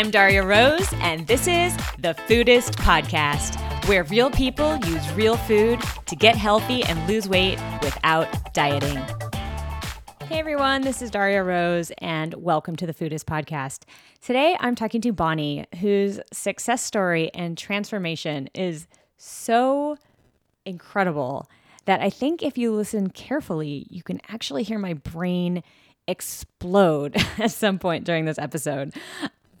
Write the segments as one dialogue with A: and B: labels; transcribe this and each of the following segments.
A: I'm Darya Rose, and this is the Foodist Podcast, where real people use real food to get healthy and lose weight without dieting. Hey everyone, this is Darya Rose, and welcome to the Foodist Podcast. Today I'm talking to Bonnie, whose success story and transformation is so incredible that I think if you listen carefully, you can actually hear my brain explode at some point during this episode.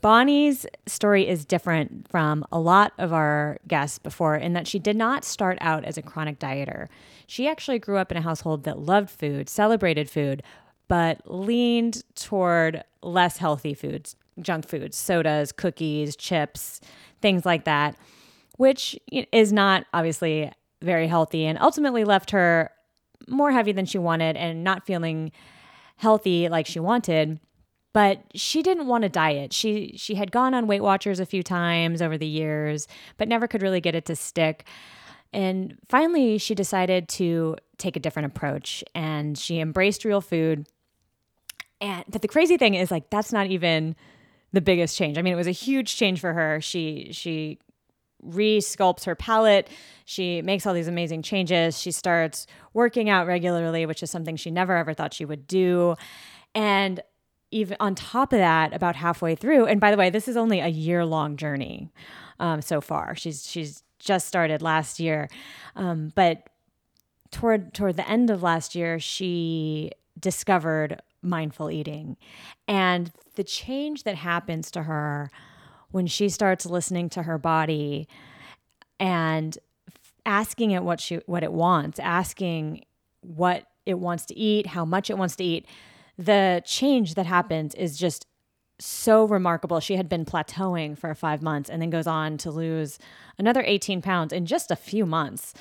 A: Bonnie's story is different from a lot of our guests before in that she did not start out as a chronic dieter. She actually grew up in a household that loved food, celebrated food, but leaned toward less healthy foods, junk foods, sodas, cookies, chips, things like that, which is not obviously very healthy and ultimately left her more heavy than she wanted and not feeling healthy like she wanted but she didn't want to diet. She she had gone on Weight Watchers a few times over the years, but never could really get it to stick. And finally, she decided to take a different approach and she embraced real food. And but the crazy thing is like that's not even the biggest change. I mean, it was a huge change for her. She she re-sculpts her palate. She makes all these amazing changes. She starts working out regularly, which is something she never ever thought she would do. And even on top of that, about halfway through, and by the way, this is only a year long journey um, so far. She's she's just started last year, um, but toward toward the end of last year, she discovered mindful eating, and the change that happens to her when she starts listening to her body and asking it what she what it wants, asking what it wants to eat, how much it wants to eat the change that happens is just so remarkable. She had been plateauing for five months and then goes on to lose another 18 pounds in just a few months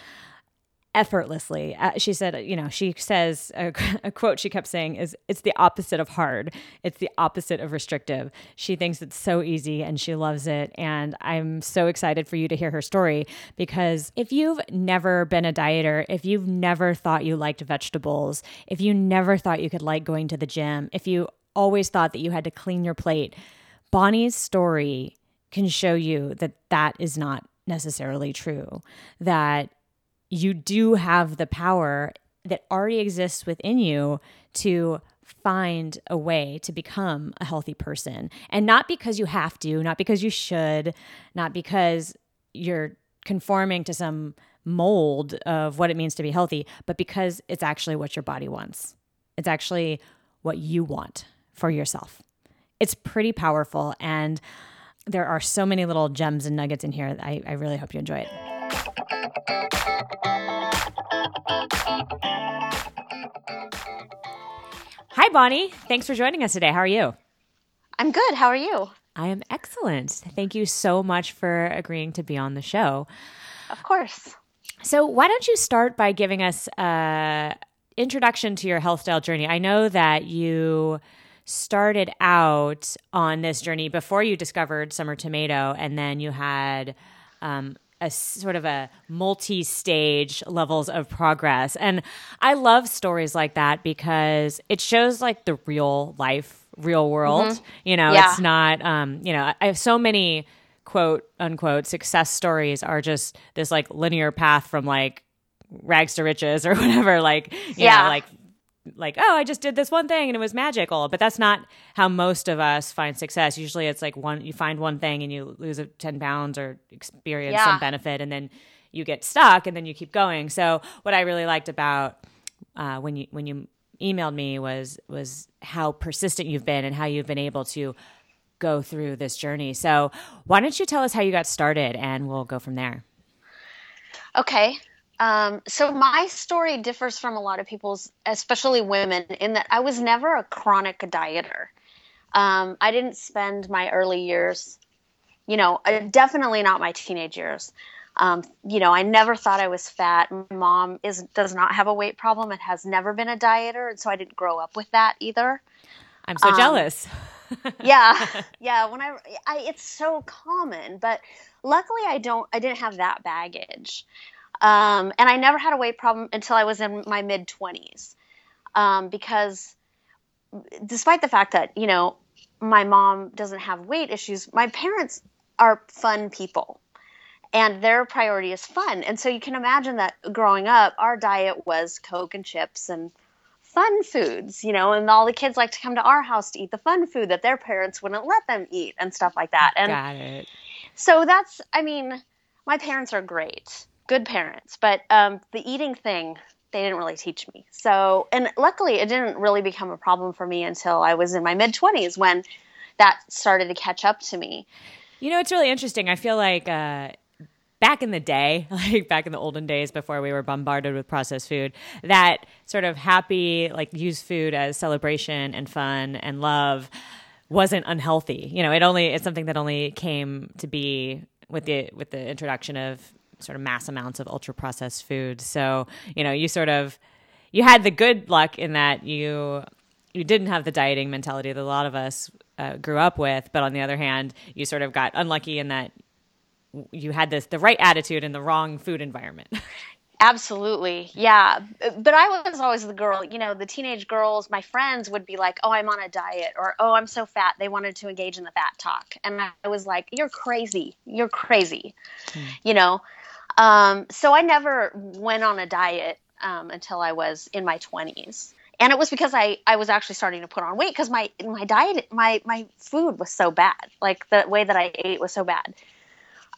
A: effortlessly. Uh, she said, you know, she says a, a, quote she kept saying is it's the opposite of hard. It's the opposite of restrictive. She thinks it's so easy and she loves it and I'm so excited for you to hear her story because if you've never been a dieter, if you've never thought you liked vegetables, if you never thought you could like going to the gym, if you always thought that you had to clean your plate, Bonnie's story can show you that that is not necessarily true. That you do have the power that already exists within you to find a way to become a healthy person. And not because you have to, not because you should, not because you're conforming to some mold of what it means to be healthy, but because it's actually what your body wants. It's actually what you want for yourself. It's pretty powerful. And there are so many little gems and nuggets in here. I, I really hope you enjoy it. Hi, Bonnie. Thanks for joining us today. How are you?
B: I'm good. How are you?
A: I am excellent. Thank you so much for agreeing to be on the show.
B: Of course.
A: So, why don't you start by giving us an introduction to your health style journey? I know that you started out on this journey before you discovered summer tomato, and then you had um, a sort of a multi-stage levels of progress and i love stories like that because it shows like the real life real world mm-hmm. you know yeah. it's not um you know i have so many quote unquote success stories are just this like linear path from like rags to riches or whatever like yeah know, like like, oh, I just did this one thing and it was magical. But that's not how most of us find success. Usually it's like one, you find one thing and you lose 10 pounds or experience yeah. some benefit and then you get stuck and then you keep going. So what I really liked about uh, when you, when you emailed me was, was how persistent you've been and how you've been able to go through this journey. So why don't you tell us how you got started and we'll go from there.
B: Okay. Um, so my story differs from a lot of people's, especially women, in that I was never a chronic dieter. Um, I didn't spend my early years, you know, definitely not my teenage years. Um, you know, I never thought I was fat. My mom is does not have a weight problem and has never been a dieter, and so I didn't grow up with that either.
A: I'm so um, jealous.
B: yeah, yeah. When I, I, it's so common, but luckily I don't. I didn't have that baggage. Um, and I never had a weight problem until I was in my mid 20s. Um, because despite the fact that, you know, my mom doesn't have weight issues, my parents are fun people and their priority is fun. And so you can imagine that growing up, our diet was Coke and chips and fun foods, you know, and all the kids like to come to our house to eat the fun food that their parents wouldn't let them eat and stuff like that. And
A: Got it.
B: so that's, I mean, my parents are great, good parents, but um, the eating thing, they didn't really teach me. So, and luckily, it didn't really become a problem for me until I was in my mid 20s when that started to catch up to me.
A: You know, it's really interesting. I feel like uh, back in the day, like back in the olden days before we were bombarded with processed food, that sort of happy, like use food as celebration and fun and love wasn't unhealthy. You know, it only it's something that only came to be with the with the introduction of sort of mass amounts of ultra processed food. So, you know, you sort of you had the good luck in that you you didn't have the dieting mentality that a lot of us uh, grew up with, but on the other hand, you sort of got unlucky in that you had this the right attitude in the wrong food environment.
B: Absolutely. Yeah. But I was always the girl, you know, the teenage girls, my friends would be like, oh, I'm on a diet or, oh, I'm so fat. They wanted to engage in the fat talk. And I was like, you're crazy. You're crazy. Hmm. You know? Um, so I never went on a diet um, until I was in my 20s. And it was because I, I was actually starting to put on weight because my my diet my my food was so bad like the way that I ate was so bad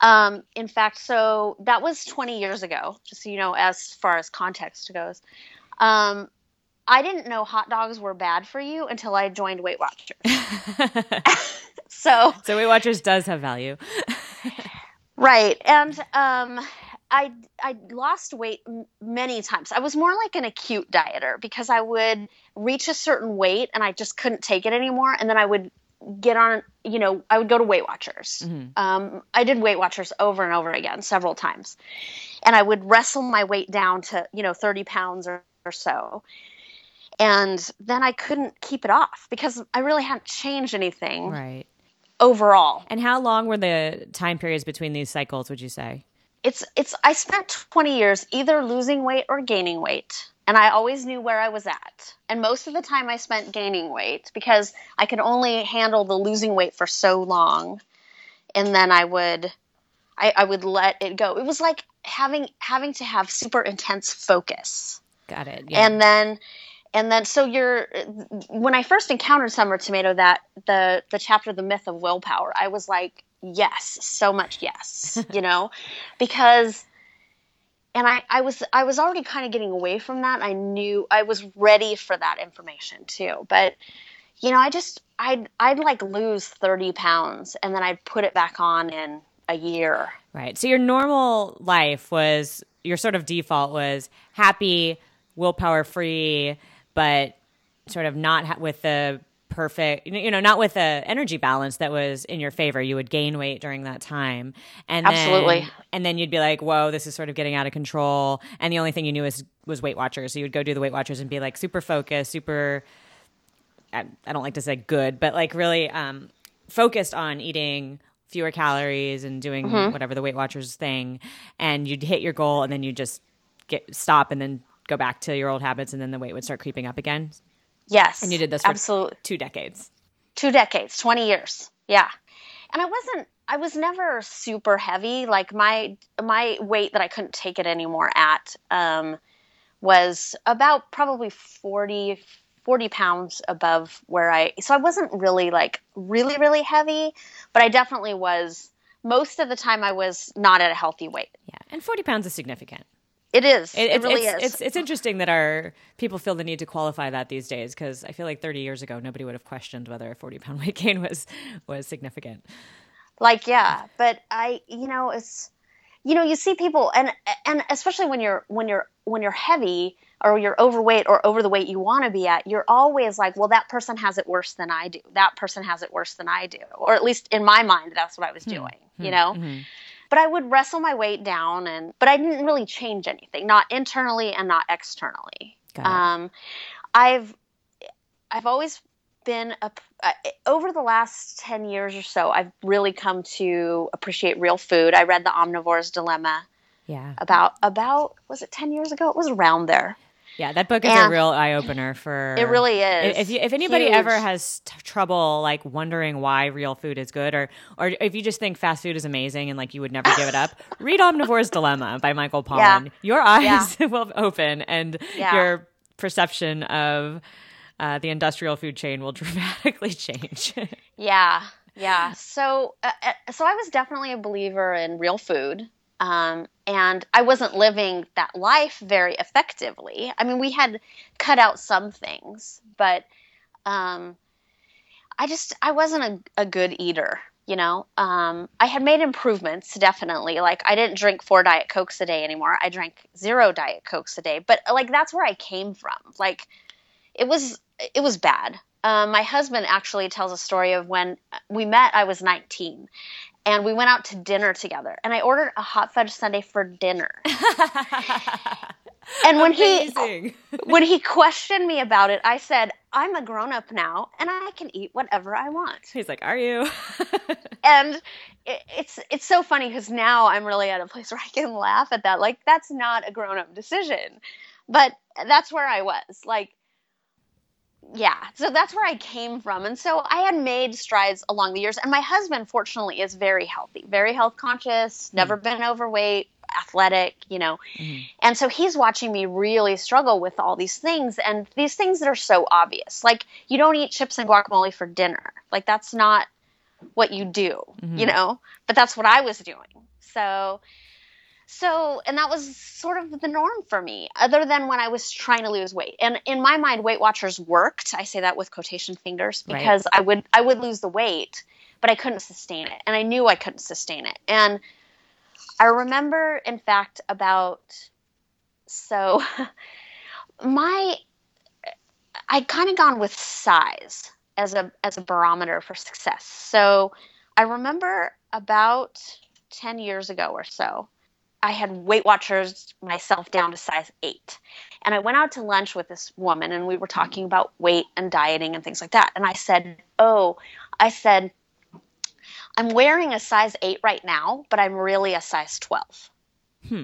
B: um, in fact, so that was 20 years ago, just so you know, as far as context goes. Um, I didn't know hot dogs were bad for you until I joined Weight Watchers. so,
A: so Weight Watchers does have value,
B: right? And um, I I lost weight many times. I was more like an acute dieter because I would reach a certain weight and I just couldn't take it anymore, and then I would get on, you know, I would go to Weight Watchers. Mm-hmm. Um, I did Weight Watchers over and over again several times. And I would wrestle my weight down to, you know, 30 pounds or, or so. And then I couldn't keep it off because I really hadn't changed anything.
A: Right.
B: Overall.
A: And how long were the time periods between these cycles, would you say?
B: It's it's I spent 20 years either losing weight or gaining weight and I always knew where I was at. And most of the time I spent gaining weight because I could only handle the losing weight for so long. And then I would I, I would let it go. It was like having having to have super intense focus.
A: Got it. Yeah.
B: And then and then so you're when I first encountered Summer Tomato that the the chapter the myth of willpower, I was like, yes, so much yes, you know, because and I, I was I was already kind of getting away from that. I knew I was ready for that information too. But you know, I just I'd I'd like lose thirty pounds and then I'd put it back on in a year.
A: Right. So your normal life was your sort of default was happy, willpower free, but sort of not ha- with the perfect you know not with a energy balance that was in your favor. You would gain weight during that time. And
B: absolutely.
A: then, and then you'd be like whoa this is sort of getting out of control. And the only thing you knew was was weight watchers. So you would go do the weight watchers and be like super focused super i, I don't like to say good but like really um, focused on eating fewer calories and doing mm-hmm. whatever the weight watchers thing. And you'd hit your goal and then you just get stop and then go back to your old habits and then the weight would start creeping up again
B: Yes.
A: And you did this for absolutely. two decades.
B: Two decades, 20 years. Yeah. And I wasn't I was never super heavy. Like my my weight that I couldn't take it anymore at um, was about probably 40 40 pounds above where I so I wasn't really like really really heavy, but I definitely was most of the time I was not at a healthy weight.
A: Yeah. And 40 pounds is significant.
B: It is. It, it really
A: it's,
B: is.
A: It's, it's interesting that our people feel the need to qualify that these days because I feel like 30 years ago nobody would have questioned whether a 40 pound weight gain was was significant.
B: Like yeah, but I you know it's you know you see people and and especially when you're when you're when you're heavy or you're overweight or over the weight you want to be at, you're always like, well, that person has it worse than I do. That person has it worse than I do. Or at least in my mind, that's what I was hmm. doing, hmm. you know? Mm-hmm but I would wrestle my weight down and but I didn't really change anything, not internally and not externally. Um, I've I've always been a, uh, over the last 10 years or so I've really come to appreciate real food. I read The Omnivore's Dilemma.
A: Yeah.
B: About about was it 10 years ago? It was around there.
A: Yeah, that book is and a real eye opener for.
B: It really is.
A: If you, if anybody Huge. ever has t- trouble like wondering why real food is good, or or if you just think fast food is amazing and like you would never give it up, read Omnivore's Dilemma by Michael Pollan. Yeah. Your eyes yeah. will open, and yeah. your perception of uh, the industrial food chain will dramatically change.
B: yeah, yeah. So, uh, uh, so I was definitely a believer in real food. Um, and I wasn't living that life very effectively. I mean, we had cut out some things, but um, I just I wasn't a, a good eater. You know, um, I had made improvements definitely. Like I didn't drink four diet cokes a day anymore. I drank zero diet cokes a day. But like that's where I came from. Like it was it was bad. Um, my husband actually tells a story of when we met. I was 19, and we went out to dinner together. And i ordered a hot fudge sundae for dinner. And when Amazing. he when he questioned me about it i said i'm a grown up now and i can eat whatever i want.
A: He's like are you?
B: And it, it's it's so funny because now i'm really at a place where i can laugh at that. Like that's not a grown up decision. But that's where i was. Like yeah, so that's where I came from. And so I had made strides along the years. And my husband, fortunately, is very healthy, very health conscious, mm-hmm. never been overweight, athletic, you know. Mm-hmm. And so he's watching me really struggle with all these things and these things that are so obvious. Like, you don't eat chips and guacamole for dinner. Like, that's not what you do, mm-hmm. you know? But that's what I was doing. So so, and that was sort of the norm for me, other than when I was trying to lose weight. And in my mind, Weight Watchers worked. I say that with quotation fingers because right. I would I would lose the weight, but I couldn't sustain it, and I knew I couldn't sustain it. And I remember, in fact, about so my I'd kind of gone with size as a as a barometer for success. So I remember about ten years ago or so I had Weight Watchers myself down to size eight. And I went out to lunch with this woman and we were talking about weight and dieting and things like that. And I said, Oh, I said, I'm wearing a size eight right now, but I'm really a size 12. Hmm.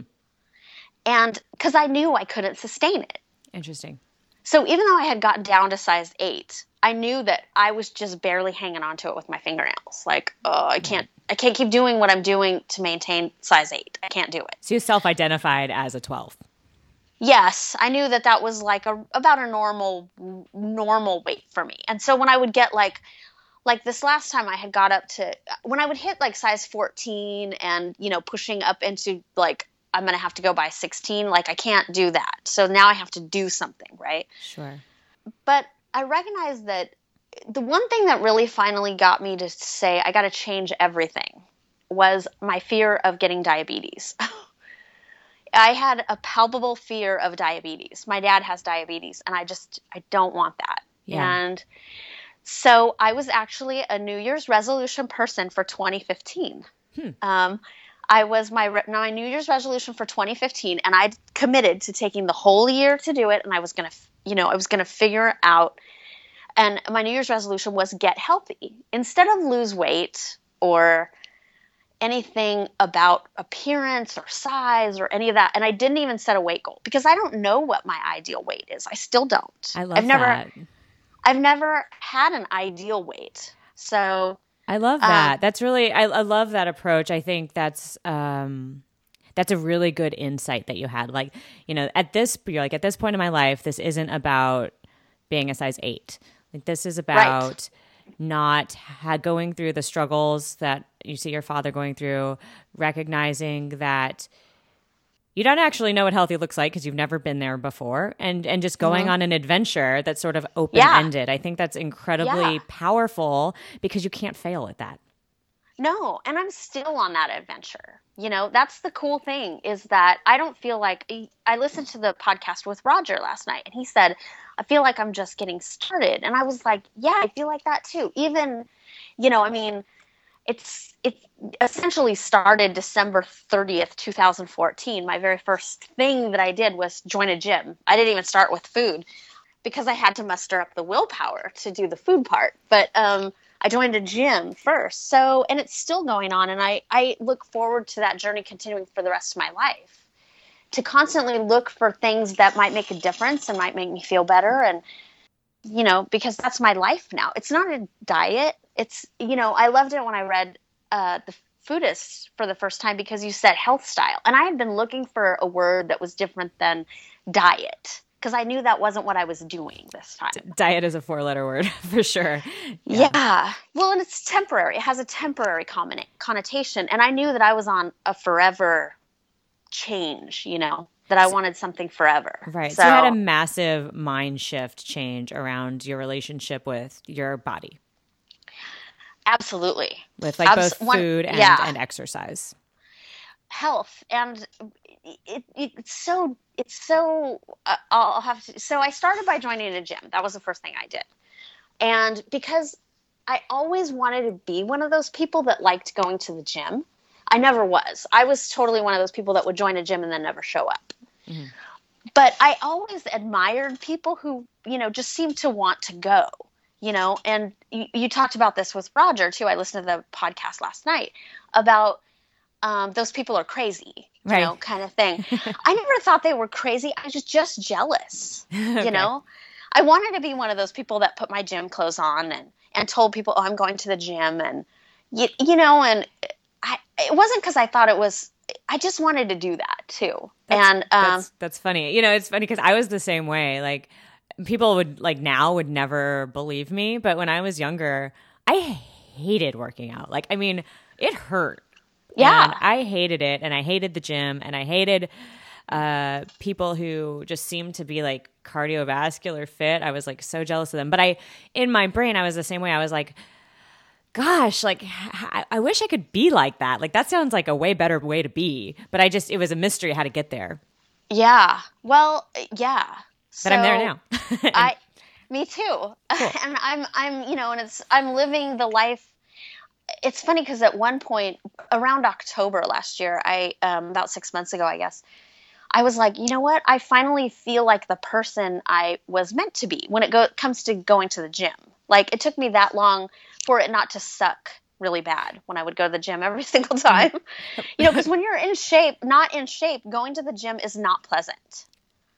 B: And because I knew I couldn't sustain it.
A: Interesting.
B: So even though I had gotten down to size eight, I knew that I was just barely hanging on to it with my fingernails. Like, oh, I can't, I can't keep doing what I'm doing to maintain size eight. I can't do it.
A: So you self-identified as a 12.
B: Yes, I knew that that was like a about a normal normal weight for me. And so when I would get like like this last time I had got up to when I would hit like size 14 and you know pushing up into like I'm going to have to go by 16, like I can't do that. So now I have to do something, right?
A: Sure.
B: But I recognize that the one thing that really finally got me to say I got to change everything was my fear of getting diabetes. I had a palpable fear of diabetes. My dad has diabetes and I just I don't want that. Yeah. And so I was actually a New Year's resolution person for 2015. Hmm. Um, I was my my New Year's resolution for 2015, and I committed to taking the whole year to do it, and I was gonna, you know, I was gonna figure out. And my New Year's resolution was get healthy instead of lose weight or anything about appearance or size or any of that. And I didn't even set a weight goal because I don't know what my ideal weight is. I still don't.
A: I love I've never, that.
B: I've never had an ideal weight. So
A: I love that. Um, that's really I, I, love that approach. I think that's um that's a really good insight that you had. Like, you know, at this you're like at this point in my life, this isn't about being a size eight. Like this is about right. not ha- going through the struggles that you see your father going through, recognizing that you don't actually know what healthy looks like because you've never been there before and and just going mm-hmm. on an adventure that's sort of open ended. Yeah. I think that's incredibly yeah. powerful because you can't fail at that.
B: No, and I'm still on that adventure. You know, that's the cool thing is that I don't feel like I listened to the podcast with Roger last night and he said, I feel like I'm just getting started. And I was like, yeah, I feel like that too. Even, you know, I mean, it's it essentially started December 30th, 2014. My very first thing that I did was join a gym. I didn't even start with food because I had to muster up the willpower to do the food part. But um, I joined a gym first. So, and it's still going on. And I, I look forward to that journey continuing for the rest of my life. to constantly look for things that might make a difference and might make me feel better and you know because that's my life now it's not a diet it's you know i loved it when i read uh, the foodist for the first time because you said health style and i had been looking for a word that was different than diet because i knew that wasn't what i was doing this time
A: diet is a four letter word for sure
B: yeah. yeah. well and it's temporary it has a temporary connotation and i knew that i was on a forever change you know that I wanted something forever.
A: Right. So, so, you had a massive mind shift change around your relationship with your body.
B: Absolutely.
A: With like Abs- both food one, and, yeah. and exercise.
B: Health and it, it, it's so it's so uh, I'll have to so I started by joining a gym. That was the first thing I did. And because I always wanted to be one of those people that liked going to the gym. I never was. I was totally one of those people that would join a gym and then never show up. Mm-hmm. But I always admired people who, you know, just seemed to want to go, you know, and you, you talked about this with Roger too. I listened to the podcast last night about um, those people are crazy, right. know, kind of thing. I never thought they were crazy. I was just jealous, okay. you know. I wanted to be one of those people that put my gym clothes on and and told people, "Oh, I'm going to the gym," and you, you know, and I it wasn't because I thought it was I just wanted to do that too.
A: That's,
B: and um,
A: that's, that's funny. You know, it's funny because I was the same way. Like people would like now would never believe me, but when I was younger, I hated working out. Like I mean, it hurt.
B: Yeah,
A: and I hated it, and I hated the gym, and I hated uh, people who just seemed to be like cardiovascular fit. I was like so jealous of them. But I, in my brain, I was the same way. I was like gosh, like I wish I could be like that. Like that sounds like a way better way to be, but I just it was a mystery how to get there.
B: Yeah. Well, yeah.
A: But so I'm there now.
B: I me too. Cool. and I'm I'm you know, and it's I'm living the life it's funny because at one point around October last year, I um, about six months ago, I guess, I was like, you know what? I finally feel like the person I was meant to be when it go- comes to going to the gym. Like it took me that long for it not to suck really bad when I would go to the gym every single time. you know, because when you're in shape, not in shape, going to the gym is not pleasant.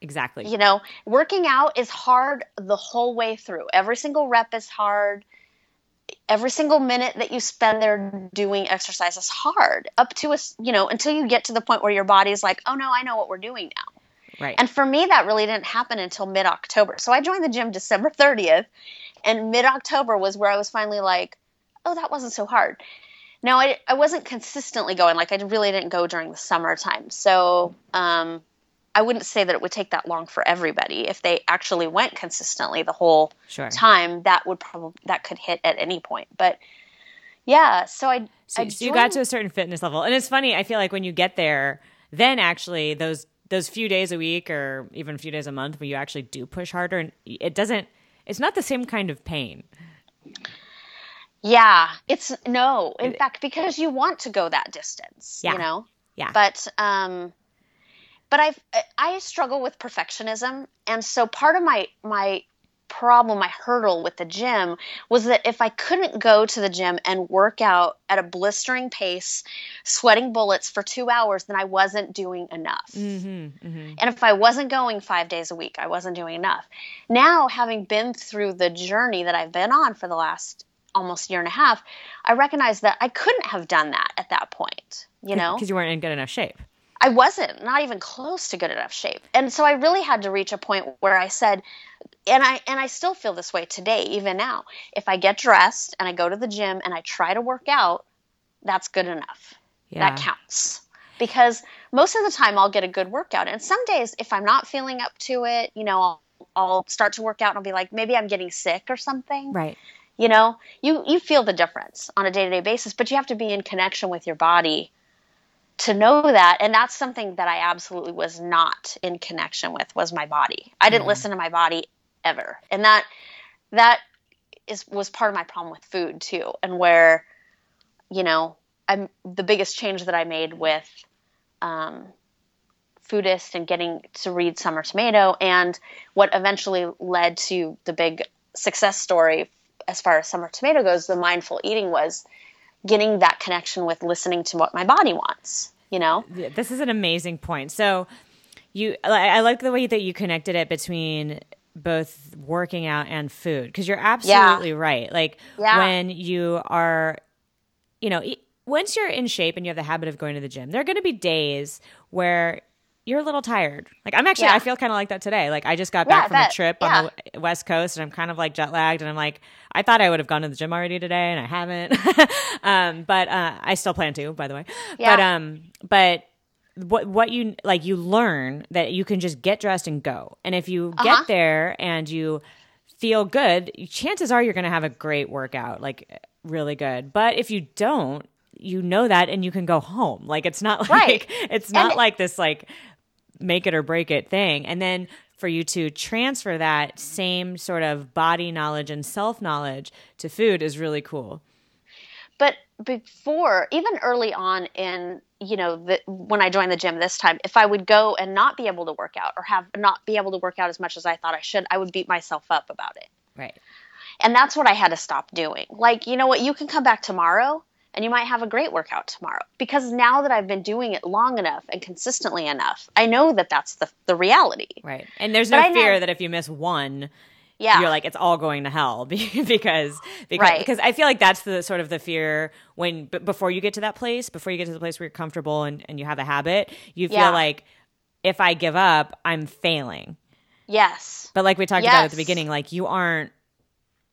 A: Exactly.
B: You know, working out is hard the whole way through. Every single rep is hard. Every single minute that you spend there doing exercise is hard up to a you know, until you get to the point where your body is like, oh no, I know what we're doing now.
A: Right.
B: And for me, that really didn't happen until mid October. So I joined the gym December 30th and mid October was where I was finally like, oh, that wasn't so hard. Now, I, I wasn't consistently going. Like, I really didn't go during the summertime. So, um, I wouldn't say that it would take that long for everybody. If they actually went consistently the whole
A: sure.
B: time, that would probably that could hit at any point. But yeah, so I
A: so, so you got to a certain fitness level, and it's funny. I feel like when you get there, then actually those those few days a week or even a few days a month, where you actually do push harder, and it doesn't it's not the same kind of pain.
B: Yeah, it's no. In it, fact, because you want to go that distance,
A: yeah.
B: you know.
A: Yeah.
B: But um, but I've I struggle with perfectionism, and so part of my my problem, my hurdle with the gym was that if I couldn't go to the gym and work out at a blistering pace, sweating bullets for two hours, then I wasn't doing enough.
A: Mm-hmm, mm-hmm.
B: And if I wasn't going five days a week, I wasn't doing enough. Now, having been through the journey that I've been on for the last almost year and a half, I recognize that I couldn't have done that at that point, you know?
A: Because you weren't in good enough shape.
B: I wasn't, not even close to good enough shape. And so I really had to reach a point where I said, and I and I still feel this way today, even now. If I get dressed and I go to the gym and I try to work out, that's good enough. Yeah. That counts. Because most of the time I'll get a good workout. And some days if I'm not feeling up to it, you know, I'll I'll start to work out and I'll be like, maybe I'm getting sick or something.
A: Right.
B: You know, you you feel the difference on a day-to-day basis, but you have to be in connection with your body to know that and that's something that i absolutely was not in connection with was my body i didn't mm. listen to my body ever and that that is was part of my problem with food too and where you know i'm the biggest change that i made with um, foodist and getting to read summer tomato and what eventually led to the big success story as far as summer tomato goes the mindful eating was getting that connection with listening to what my body wants, you know?
A: Yeah, this is an amazing point. So, you I like the way that you connected it between both working out and food because you're absolutely yeah. right. Like yeah. when you are, you know, once you're in shape and you have the habit of going to the gym, there are going to be days where you're a little tired. Like I'm actually, yeah. I feel kind of like that today. Like I just got back from that, a trip on the West Coast and I'm kind of like jet lagged and I'm like, I thought I would have gone to the gym already today and I haven't. um, but uh, I still plan to, by the way. Yeah. But um, but what what you like you learn that you can just get dressed and go. And if you uh-huh. get there and you feel good, chances are you're going to have a great workout, like really good. But if you don't, you know that and you can go home. Like it's not like right. it's not and like this like make it or break it thing. And then for you to transfer that same sort of body knowledge and self knowledge to food is really cool.
B: But before, even early on in you know, the, when I joined the gym this time, if I would go and not be able to work out or have not be able to work out as much as I thought I should, I would beat myself up about it.
A: Right.
B: And that's what I had to stop doing. Like, you know what? You can come back tomorrow and you might have a great workout tomorrow because now that I've been doing it long enough and consistently enough, I know that that's the the reality.
A: Right. And there's no fear know, that if you miss one, yeah. you're like it's all going to hell because because right. because I feel like that's the sort of the fear when b- before you get to that place, before you get to the place where you're comfortable and, and you have a habit, you feel yeah. like if I give up, I'm failing.
B: Yes.
A: But like we talked yes. about at the beginning, like you aren't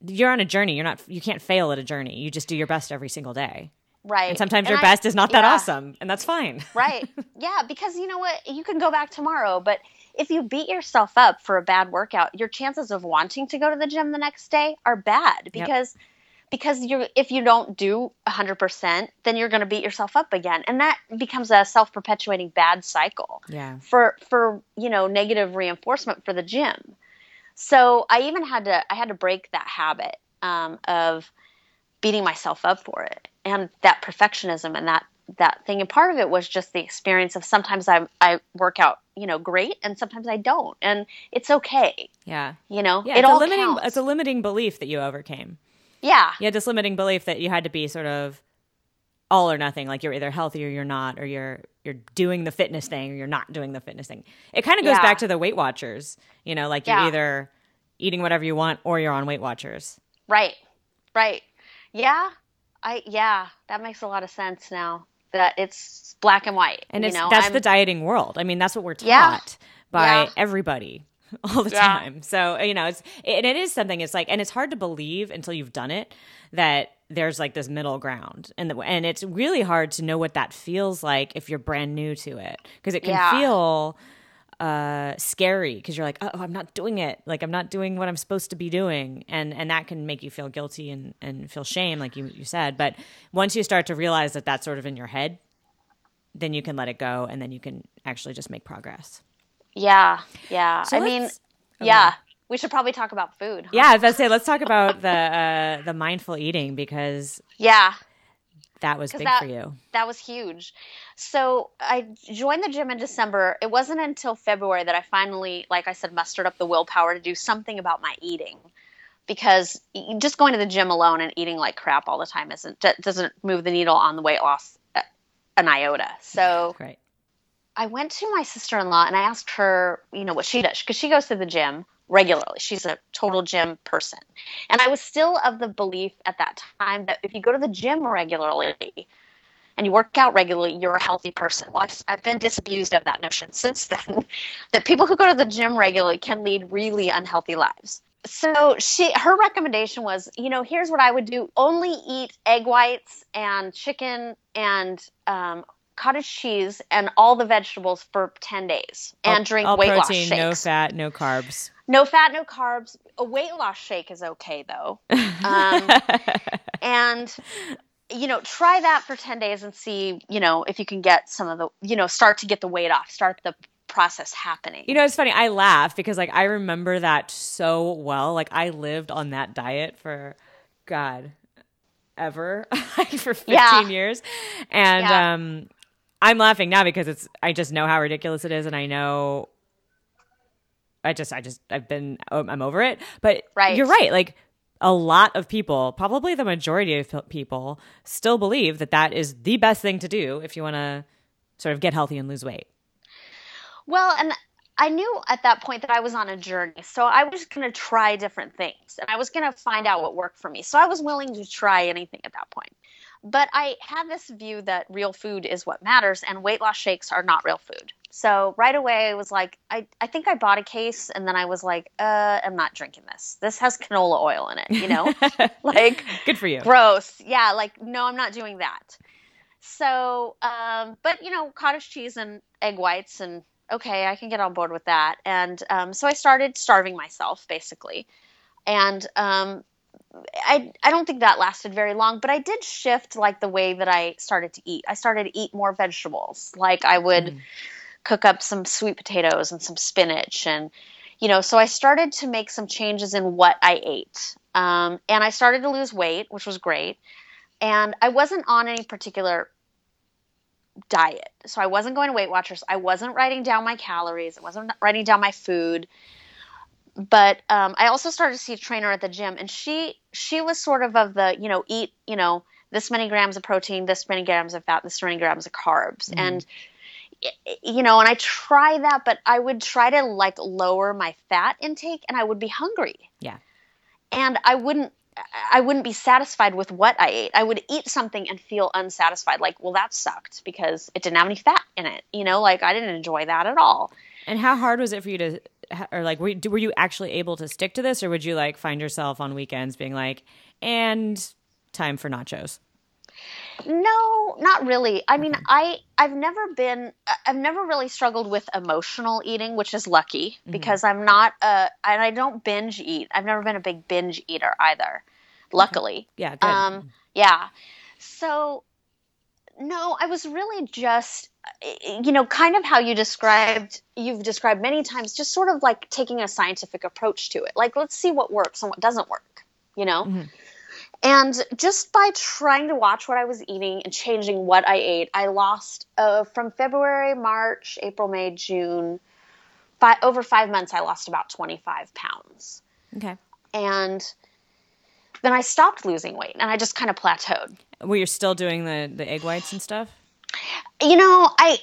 A: you're on a journey. You're not you can't fail at a journey. You just do your best every single day.
B: Right.
A: And sometimes and your I, best is not that awesome, and that's fine.
B: right. Yeah, because you know what? You can go back tomorrow, but if you beat yourself up for a bad workout, your chances of wanting to go to the gym the next day are bad because yep. because you if you don't do 100%, then you're going to beat yourself up again. And that becomes a self-perpetuating bad cycle.
A: Yeah.
B: For for, you know, negative reinforcement for the gym. So, I even had to I had to break that habit um, of beating myself up for it and that perfectionism and that that thing. And part of it was just the experience of sometimes I I work out you know great and sometimes I don't. And it's okay.
A: Yeah.
B: You know
A: yeah, it it's all a limiting counts. it's a limiting belief that you overcame.
B: Yeah.
A: Yeah this limiting belief that you had to be sort of all or nothing like you're either healthy or you're not or you're you're doing the fitness thing or you're not doing the fitness thing it kind of goes yeah. back to the weight watchers you know like you're either eating whatever you want or you're on weight watchers
B: right right yeah I yeah, that makes a lot of sense now. That it's black and white.
A: And
B: it's know?
A: that's I'm, the dieting world. I mean, that's what we're taught yeah, by yeah. everybody all the yeah. time. So you know, it's and it is something. It's like, and it's hard to believe until you've done it that there's like this middle ground, and the, and it's really hard to know what that feels like if you're brand new to it because it can feel uh, scary because you're like, oh, I'm not doing it. Like I'm not doing what I'm supposed to be doing, and and that can make you feel guilty and and feel shame, like you you said. But once you start to realize that that's sort of in your head, then you can let it go, and then you can actually just make progress.
B: Yeah, yeah. So I mean, yeah. We should probably talk about food. Huh?
A: Yeah, I was about to say let's talk about the uh, the mindful eating because
B: yeah,
A: that was big
B: that,
A: for you.
B: That was huge. So I joined the gym in December. It wasn't until February that I finally, like I said, mustered up the willpower to do something about my eating. Because just going to the gym alone and eating like crap all the time isn't doesn't move the needle on the weight loss uh, an iota. So
A: right.
B: I went to my sister in law and I asked her, you know, what she does because she goes to the gym regularly. She's a total gym person. And I was still of the belief at that time that if you go to the gym regularly and you work out regularly, you're a healthy person. Well, I've, I've been disabused of that notion since then that people who go to the gym regularly can lead really unhealthy lives. So she her recommendation was, you know, here's what I would do: only eat egg whites and chicken and um, cottage cheese and all the vegetables for 10 days and
A: all,
B: drink
A: all
B: weight
A: protein,
B: loss shakes.
A: No fat, no carbs.
B: No fat, no carbs. A weight loss shake is okay though. Um, and you know, try that for 10 days and see, you know, if you can get some of the, you know, start to get the weight off, start the process happening.
A: You know, it's funny. I laugh because like I remember that so well. Like I lived on that diet for God ever for 15 yeah. years. And yeah. um I'm laughing now because it's I just know how ridiculous it is and I know I just I just I've been um, I'm over it. But right. you're right. Like a lot of people, probably the majority of people, still believe that that is the best thing to do if you want to sort of get healthy and lose weight.
B: Well, and I knew at that point that I was on a journey. So I was going to try different things and I was going to find out what worked for me. So I was willing to try anything at that point. But I had this view that real food is what matters and weight loss shakes are not real food. So right away I was like, I, I think I bought a case and then I was like, uh, I'm not drinking this. This has canola oil in it, you know? like
A: good for you.
B: Gross. Yeah, like no, I'm not doing that. So, um, but you know, cottage cheese and egg whites and okay, I can get on board with that. And um, so I started starving myself, basically. And um, I, I don't think that lasted very long, but I did shift like the way that I started to eat. I started to eat more vegetables. Like I would mm. cook up some sweet potatoes and some spinach. And, you know, so I started to make some changes in what I ate. Um, and I started to lose weight, which was great. And I wasn't on any particular diet. So I wasn't going to Weight Watchers. I wasn't writing down my calories. I wasn't writing down my food. But um, I also started to see a trainer at the gym, and she she was sort of of the you know eat you know this many grams of protein, this many grams of fat, this many grams of carbs, mm-hmm. and you know, and I try that, but I would try to like lower my fat intake, and I would be hungry.
A: Yeah,
B: and I wouldn't I wouldn't be satisfied with what I ate. I would eat something and feel unsatisfied. Like, well, that sucked because it didn't have any fat in it. You know, like I didn't enjoy that at all.
A: And how hard was it for you to, or like, were, were you actually able to stick to this, or would you like find yourself on weekends being like, and time for nachos?
B: No, not really. I mean, I I've never been I've never really struggled with emotional eating, which is lucky mm-hmm. because I'm not a and I don't binge eat. I've never been a big binge eater either. Luckily.
A: Yeah, good. Um
B: yeah. So no, I was really just you know, kind of how you described you've described many times just sort of like taking a scientific approach to it. Like let's see what works and what doesn't work, you know? Mm-hmm. And just by trying to watch what I was eating and changing what I ate, I lost uh, from February, March, April, May, June, five, over five months, I lost about 25 pounds.
A: Okay.
B: And then I stopped losing weight and I just kind of plateaued.
A: Were you're still doing the, the egg whites and stuff?
B: You know, I,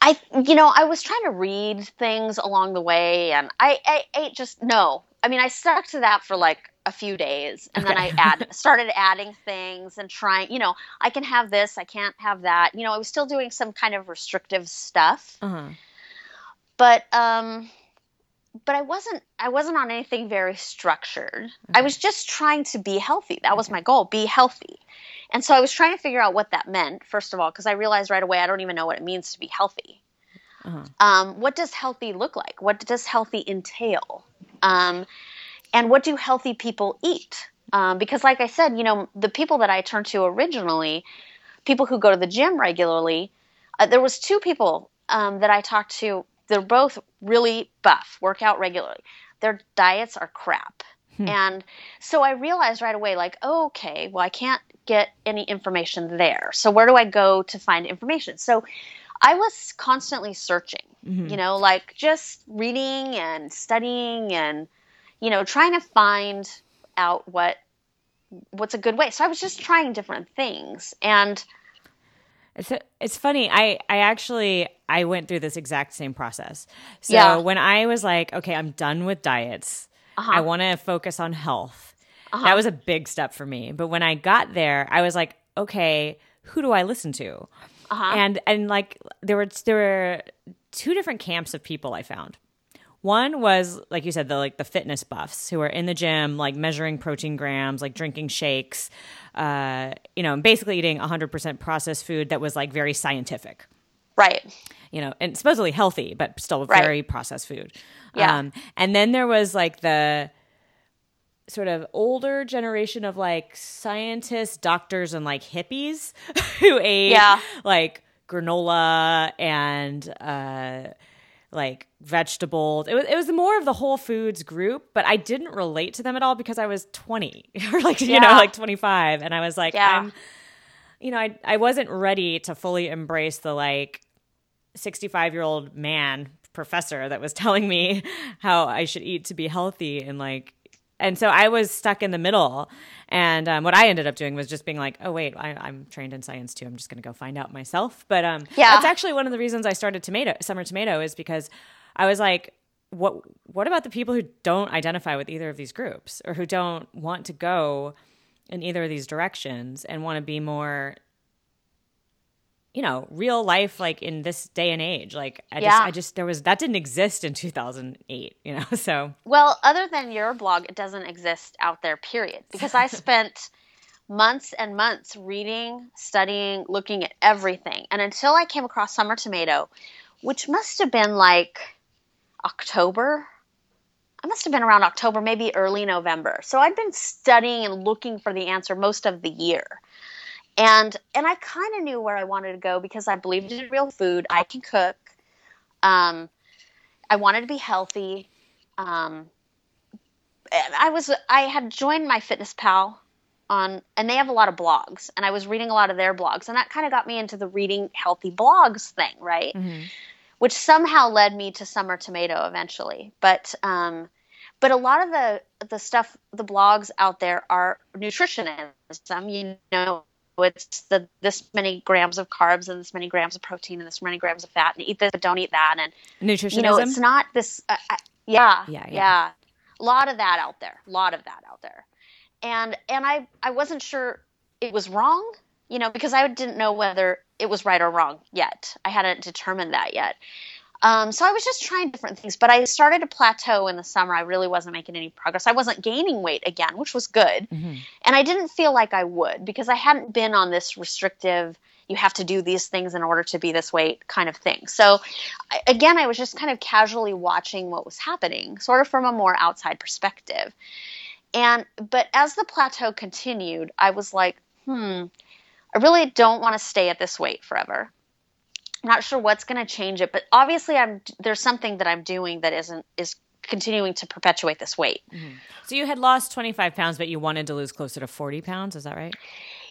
B: I, you know, I was trying to read things along the way and I, I ate just, no. I mean, I stuck to that for like a few days and okay. then I add started adding things and trying, you know, I can have this, I can't have that. You know, I was still doing some kind of restrictive stuff. Uh-huh. But um but I wasn't I wasn't on anything very structured. Okay. I was just trying to be healthy. That was my goal, be healthy. And so I was trying to figure out what that meant, first of all, because I realized right away I don't even know what it means to be healthy. Uh-huh. Um, what does healthy look like? What does healthy entail? Um, and what do healthy people eat? Um, because, like I said, you know, the people that I turned to originally, people who go to the gym regularly, uh, there was two people um, that I talked to. They're both really buff, work out regularly. Their diets are crap. Hmm. And so I realized right away, like, oh, okay, well, I can't get any information there. So where do I go to find information? So I was constantly searching, mm-hmm. you know, like just reading and studying and you know, trying to find out what what's a good way. So I was just trying different things and
A: it's it's funny. I I actually I went through this exact same process. So
B: yeah.
A: when I was like, okay, I'm done with diets. Uh-huh. I want to focus on health. Uh-huh. That was a big step for me. But when I got there, I was like, okay, who do I listen to? Uh-huh. And and like there were there were two different camps of people I found. One was like you said, the like the fitness buffs who are in the gym, like measuring protein grams, like drinking shakes, uh, you know, and basically eating 100% processed food that was like very scientific.
B: Right.
A: You know, and supposedly healthy, but still very right. processed food.
B: Yeah. Um,
A: and then there was like the sort of older generation of like scientists, doctors, and like hippies who ate
B: yeah.
A: like granola and uh, like vegetables. It was it was more of the Whole Foods group, but I didn't relate to them at all because I was 20 or like you know like 25 and I was like
B: yeah.
A: I'm you know I I wasn't ready to fully embrace the like 65-year-old man professor that was telling me how I should eat to be healthy and like and so I was stuck in the middle. And um, what I ended up doing was just being like, oh, wait, I, am trained in science too. I'm just going to go find out myself. But um,
B: yeah.
A: that's actually one of the reasons I started tomato, Summer Tomato is because I was like, what what about the people who don't identify with either of these groups or who don't want to go in either of these directions and want to be more you know real life like in this day and age like i
B: Yeah.
A: just i just there was that didn't exist in 2008 you know so
B: Well, other than your blog, it doesn't exist out there, period. Because I spent months and months reading, studying, looking at everything. And until I came across Summer Tomato, which must have been like October. I must have been around October, maybe early November. So I'd been studying and looking for the answer most of the year. And and I kind of knew where I wanted to go because I believed in real food. I can cook. Um, I wanted to be healthy. Um, I was I had joined MyFitnessPal on, and they have a lot of blogs, and I was reading a lot of their blogs, and that kind of got me into the reading healthy blogs thing, right? Which somehow led me to Summer Tomato eventually, but um, but a lot of the the stuff, the blogs out there are nutritionism. You know, it's the this many grams of carbs and this many grams of protein and this many grams of fat, and eat this but don't eat that, and
A: nutritionism
B: you know, it's not this. Uh, uh, yeah,
A: Yeah,
B: yeah,
A: yeah.
B: A lot of that out there. A lot of that out there. And and I I wasn't sure it was wrong, you know, because I didn't know whether it was right or wrong yet. I hadn't determined that yet. Um, so I was just trying different things, but I started to plateau in the summer. I really wasn't making any progress. I wasn't gaining weight again, which was good. And I didn't feel like I would because I hadn't been on this restrictive, you have to do these things in order to be this weight kind of thing. So I, again, I was just kind of casually watching what was happening, sort of from a more outside perspective. And, but as the plateau continued, I was like, hmm, I really don't want to stay at this weight forever. Not sure what's going to change it, but obviously I'm there's something that I'm doing that isn't is continuing to perpetuate this weight.
A: so you had lost 25 pounds but you wanted to lose closer to 40 pounds is that right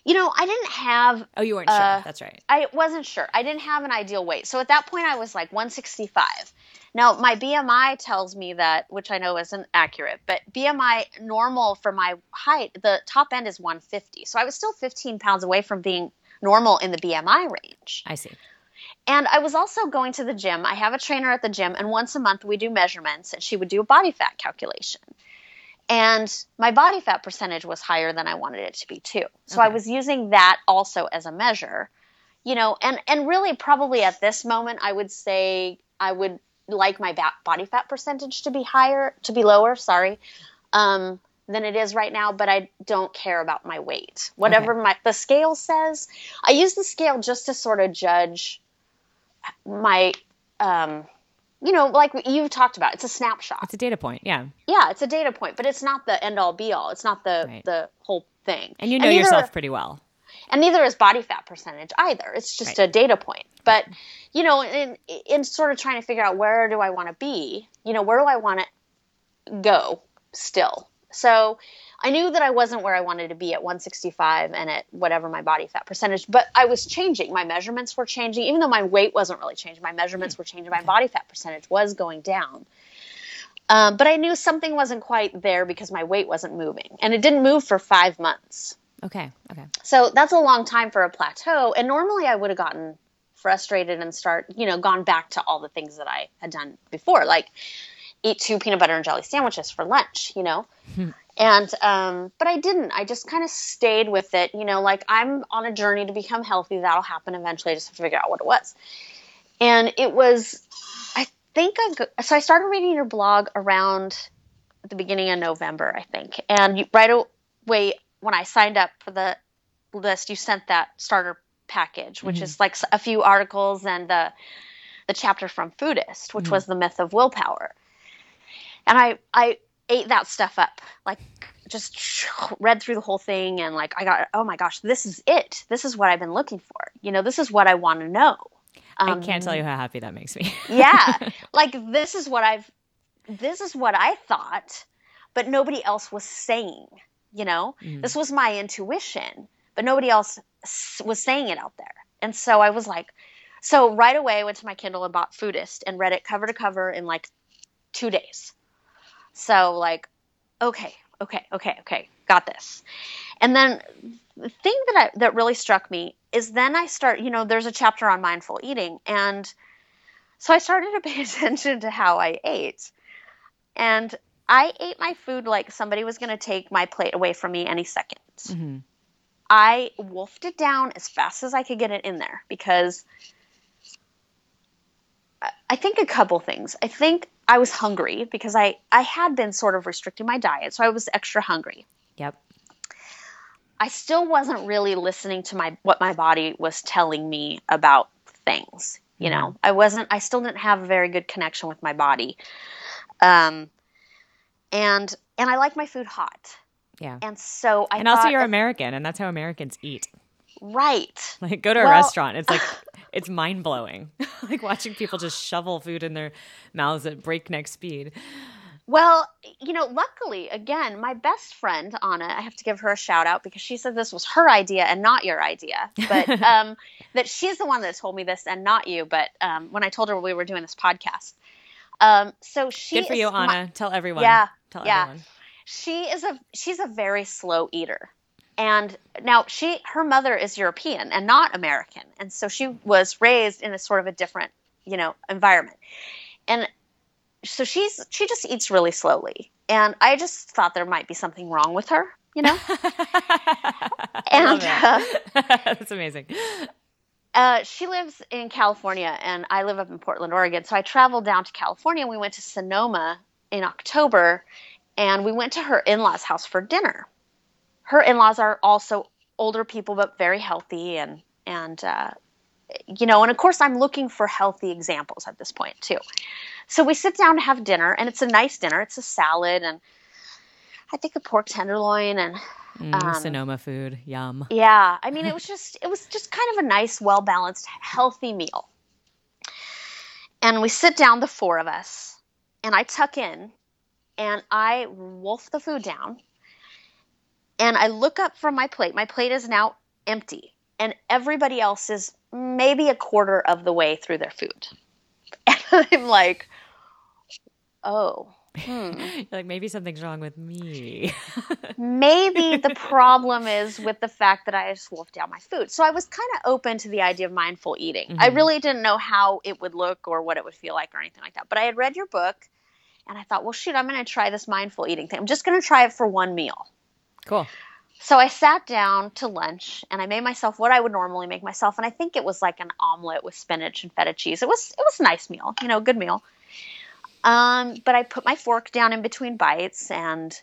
B: You know, I didn't have
A: oh you weren't
B: Uh,
A: sure that's right
B: I wasn't sure. I didn't have an ideal weight. So at that point, I was like 165. Now, my BMI tells me that, which I know isn't accurate, but BMI normal for my height, the top end is 150. So I was still 15 pounds away from being normal in the BMI range.
A: i see
B: And I was also going to the gym. I have a trainer at the gym, and once a month we do measurements, and she would do a body fat calculation. And my body fat percentage was higher than I wanted it to be too. So I was using that also as a measure. You know, and and really probably at this moment I would say I would like my body fat percentage to be higher, to be lower, sorry. Um than it is right now, but I don't care about my weight. Whatever my the scale says, I use the scale just to sort of judge my um you know like you've talked about it's a snapshot.
A: It's a data point yeah.
B: Yeah it's a data point but it's not the end all be all it's not the
A: Right.
B: the whole thing.
A: And you know
B: neither-
A: yourself pretty well.
B: And neither is body fat percentage either. It's just
A: Right.
B: a data point. But you know in in sort of trying to figure out where do i want to be you know where do i want to go still? So i knew that i wasn't where i wanted to be at 165 and at whatever my body fat percentage but i was changing. My measurements were changing. Even though my weight wasn't really changing my measurements were changing. My body fat percentage was going down. Um, but i knew something wasn't quite there because my weight wasn't moving and it didn't move for five months.
A: Okay okay.
B: So that's a long time for a plateau. And normally I would have gotten frustrated and start, you know, gone back to all the things that I had done before, like eat two peanut butter and jelly sandwiches for lunch, you know. Hmm. and um, but I didn't. I just kind of stayed with it, you know, like I'm on a journey to become healthy. That'll happen eventually. I just have to figure out what it was. And it was, I think I go, so I started reading your blog around the beginning of November, I think, and you, right away when I signed up for the list, you sent that starter package, which mm-hmm. is like a few articles and the the chapter from Foodist, which mm. was the myth of willpower. And I I ate that stuff up, like just read through the whole thing, and like I got oh my gosh, this is it. This is what I've been looking for. You know, this is what I want to know.
A: i can't um, tell you how happy that makes me
B: yeah like this is what i've this is what i thought but nobody else was saying you know mm. this was my intuition but nobody else was saying it out there and so i was like so right away i went to my kindle and bought foodist and read it cover to cover in like two days so like okay okay okay okay got this and then the thing that I, that really struck me is then I start, you know, there's a chapter on mindful eating, and So I started to pay attention to how I ate. And I ate my food like somebody was going to take my plate away from me any 2nd
A: Mm-hmm.
B: I wolfed it down as fast as I could get it in there because I- think a couple things. I think I was hungry because I, I had been sort of restricting my diet, so I was extra hungry.
A: Yep.
B: I still wasn't really listening to my what my body was telling me about things. You know, I wasn't. I still didn't have a very good connection with my body. Um, and and I like my food hot.
A: Yeah.
B: And so I
A: and also you're
B: if-
A: American and that's how Americans eat.
B: right.
A: Like go to a
B: Well-
A: restaurant, it's like it's mind blowing. like watching people just shovel food in their mouths at breakneck speed.
B: Well, you know, luckily, again, my best friend Anna, I have to give her a shout out because she said this was her idea and not your idea. But um, that she's the one that told me this and not you. But um, when I told her we were doing this podcast, um, so she
A: Good for you,
B: my-
A: Anna. Tell everyone.
B: Yeah,
A: Tell
B: yeah.
A: everyone.
B: she is a she's a very slow eater and now she her mother is european and not american and so she was raised in a sort of a different you know environment and so she's she just eats really slowly and i just thought there might be something wrong with her you know And,
A: that. That's amazing.
B: uh, she lives in California, and I live up in Portland, Oregon. So I traveled down to California, and we went to Sonoma in October, and we went to her in-laws' house for dinner. Her in-laws are also older people, but very healthy, and and uh, you know, and of course, I'm looking for healthy examples at this point too. So we sit down to have dinner, and it's a nice dinner. It's a salad, and I think a pork tenderloin, and
A: Mm,
B: Um,
A: Sonoma food. Yum.
B: yeah, I mean, it was just it was just kind of a nice, well balanced, healthy meal. And we sit down, the four of us, and I tuck in, and I wolf the food down, and I look up from my plate. My plate is now empty, and everybody else is maybe a quarter of the way through their food, and I'm like, oh. Hmm.
A: You're like maybe something's wrong with me.
B: maybe the problem is with the fact that I just wolfed down my food. So I was kind of open to the idea of mindful eating. I
A: Mhm.
B: really didn't know how it would look or what it would feel like or anything like that. But I had read your book and I thought, well, shoot, I'm going to try this mindful eating thing. I'm just going to try it for one meal.
A: Cool.
B: So I sat down to lunch and I made myself what I would normally make myself. And I think it was like an omelet with spinach and feta cheese. It was it was a nice meal, you know, good meal. Um, but I put my fork down in between bites and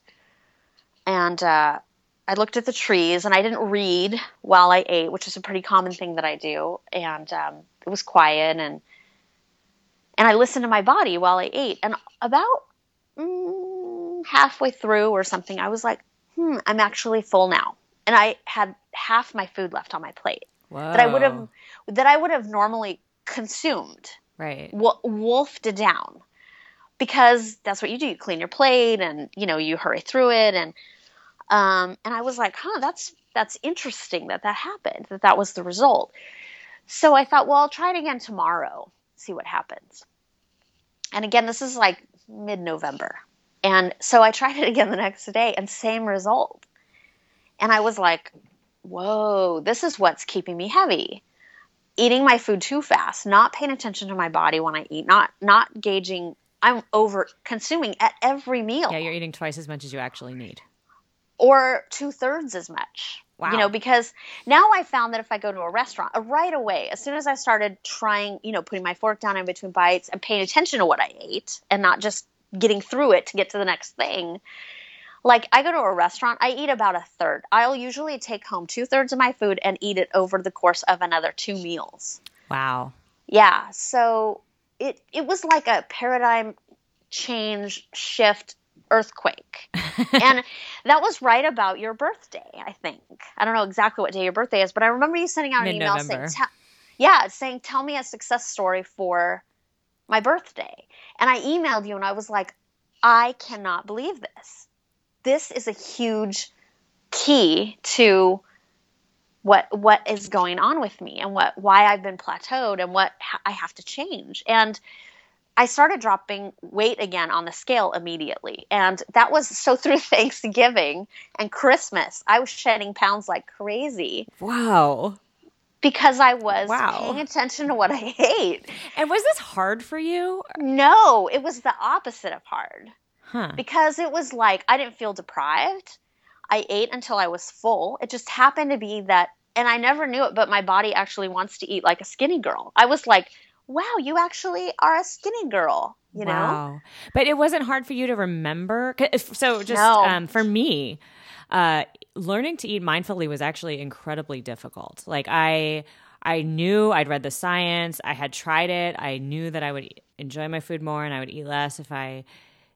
B: and uh, I looked at the trees and I didn't read while I ate, which is a pretty common thing that I do. And um, it was quiet and and I listened to my body while I ate. And about mm, halfway through or something, I was like, "Hmm, I'm actually full now." And I had half my food left on my plate
A: Whoa.
B: that I would have that I would have normally consumed
A: Right.
B: wo- wolfed it down because that's what you do. You clean your plate and you know you hurry through it and um, and I was like, huh, that's that's interesting that that happened. That that was the result. So I thought, well, I'll try it again tomorrow, see what happens. And again, this is like mid-November, and so I tried it again the next day, and same result. And I was like, whoa, this is what's keeping me heavy eating my food too fast, not paying attention to my body when I eat, not not gauging. I'm over consuming at every meal,
A: Yeah, you're eating twice as much as you actually need.
B: or two thirds as much.
A: Wow.
B: You know, because now I found that if I go to a restaurant, uh, right away, as soon as I started trying, you know, putting my fork down in between bites and paying attention to what I ate and not just getting through it to get to the next thing, like I go to a restaurant, I eat about a third. I'll usually take home two thirds of my food and eat it over the course of another two meals.
A: Wow.
B: Yeah, so it it was like a paradigm change shift earthquake. and that was right about your birthday, I think. I don't know exactly what day your birthday is, but I remember you sending out an email saying. Yeah, saying tell me a success story for my birthday. And I emailed you and I was like, I cannot believe this. This is a huge key to what what is going on with me and what why I've been plateaued and what I have to change. And I started dropping weight again on the scale immediately. And that was so through Thanksgiving and Christmas. I was shedding pounds like crazy.
A: Wow.
B: Because I was
A: Wow.
B: paying attention to what I ate.
A: And was this hard for you?
B: No, it was the opposite of hard
A: Huh.
B: because it was like I didn't feel deprived. I ate until I was full. It just happened to be that, and I never knew it, but my body actually wants to eat like a skinny girl. I was like, wow, you actually are a skinny girl, you know?
A: Wow. But it wasn't hard for you to remember. So just
B: No.
A: um, for me, uh, learning to eat mindfully was actually incredibly difficult. Like I, I knew I'd read the science. I had tried it. I knew that I would enjoy my food more and I would eat less if I,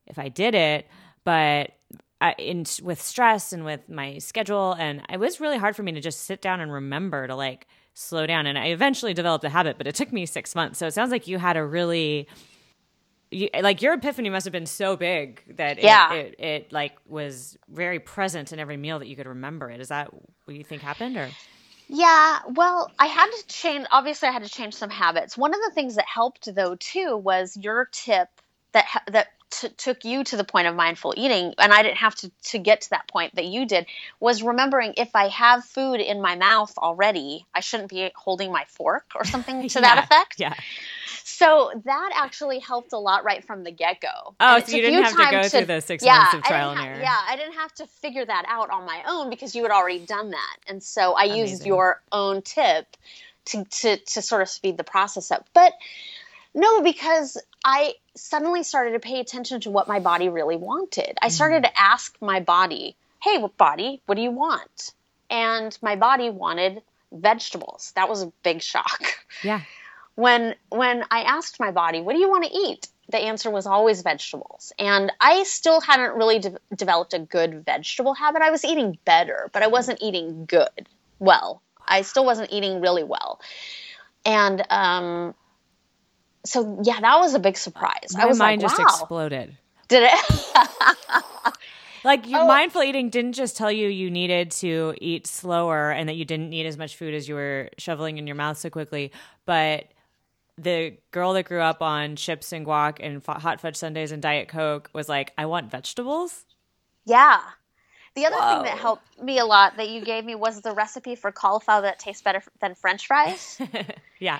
A: if I did it. But I, in with stress and with my schedule, and it was really hard for me to just sit down and remember to like slow down. And I eventually developed a habit, but it took me six months. So it sounds like you had a really you, like your epiphany must have been so big that it,
B: Yeah.
A: it, it like was very present in every meal that you could remember it. Is that what you think happened or?
B: Yeah, well, I had to change. Obviously, I had to change some habits. One of the things that helped, though, too, was your tip that that t- took you to the point of mindful eating, and I didn't have to to get to that point that you did. Was remembering if I have food in my mouth already, I shouldn't be holding my fork or something to that effect.
A: Yeah.
B: So that actually helped a lot right from the get go.
A: Oh, so you didn't have to go through the six months of trial and
B: didn't ha-
A: error.
B: Yeah, I didn't have to figure that out on my own because you had already done that, and so I used your own tip to to to sort of speed the process up. But no, because I suddenly started to pay attention to what my body really wanted. I started
A: Mm-hmm.
B: to ask my body, "Hey, what body, what do you want?" And my body wanted vegetables. That was a big shock.
A: Yeah.
B: when when I asked my body, "What do you want to eat?" the answer was always vegetables. And I still hadn't really de- developed a good vegetable habit. I was eating better, but I wasn't eating good. Well, I still wasn't eating really well. And um so yeah, that was a big surprise.
A: My
B: I was
A: mind
B: like,
A: just
B: wow.
A: exploded.
B: Did it?
A: Like you,
B: Oh.
A: mindful eating didn't just tell you you needed to eat slower and that you didn't need as much food as you were shoveling in your mouth so quickly, but the girl that grew up on chips and guac and hot fudge sundaes and diet coke was like, "I want vegetables."
B: Yeah. The other thing that helped me a lot that you gave me was the recipe for cauliflower that tastes better than french fries.
A: yeah.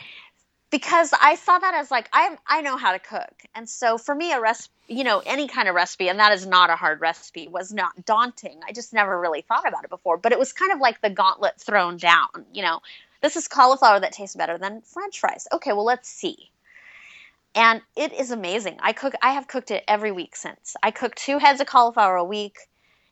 B: Because I saw that as like I I know how to cook, and so for me a recipe, you know, any kind of recipe, and that is not a hard recipe, was not daunting. I just never really thought about it before, but it was kind of like the gauntlet thrown down. You know, this is cauliflower that tastes better than French fries. Okay, well let's see. And it is amazing. I cook. I have cooked it every week since. I cook two heads of cauliflower a week,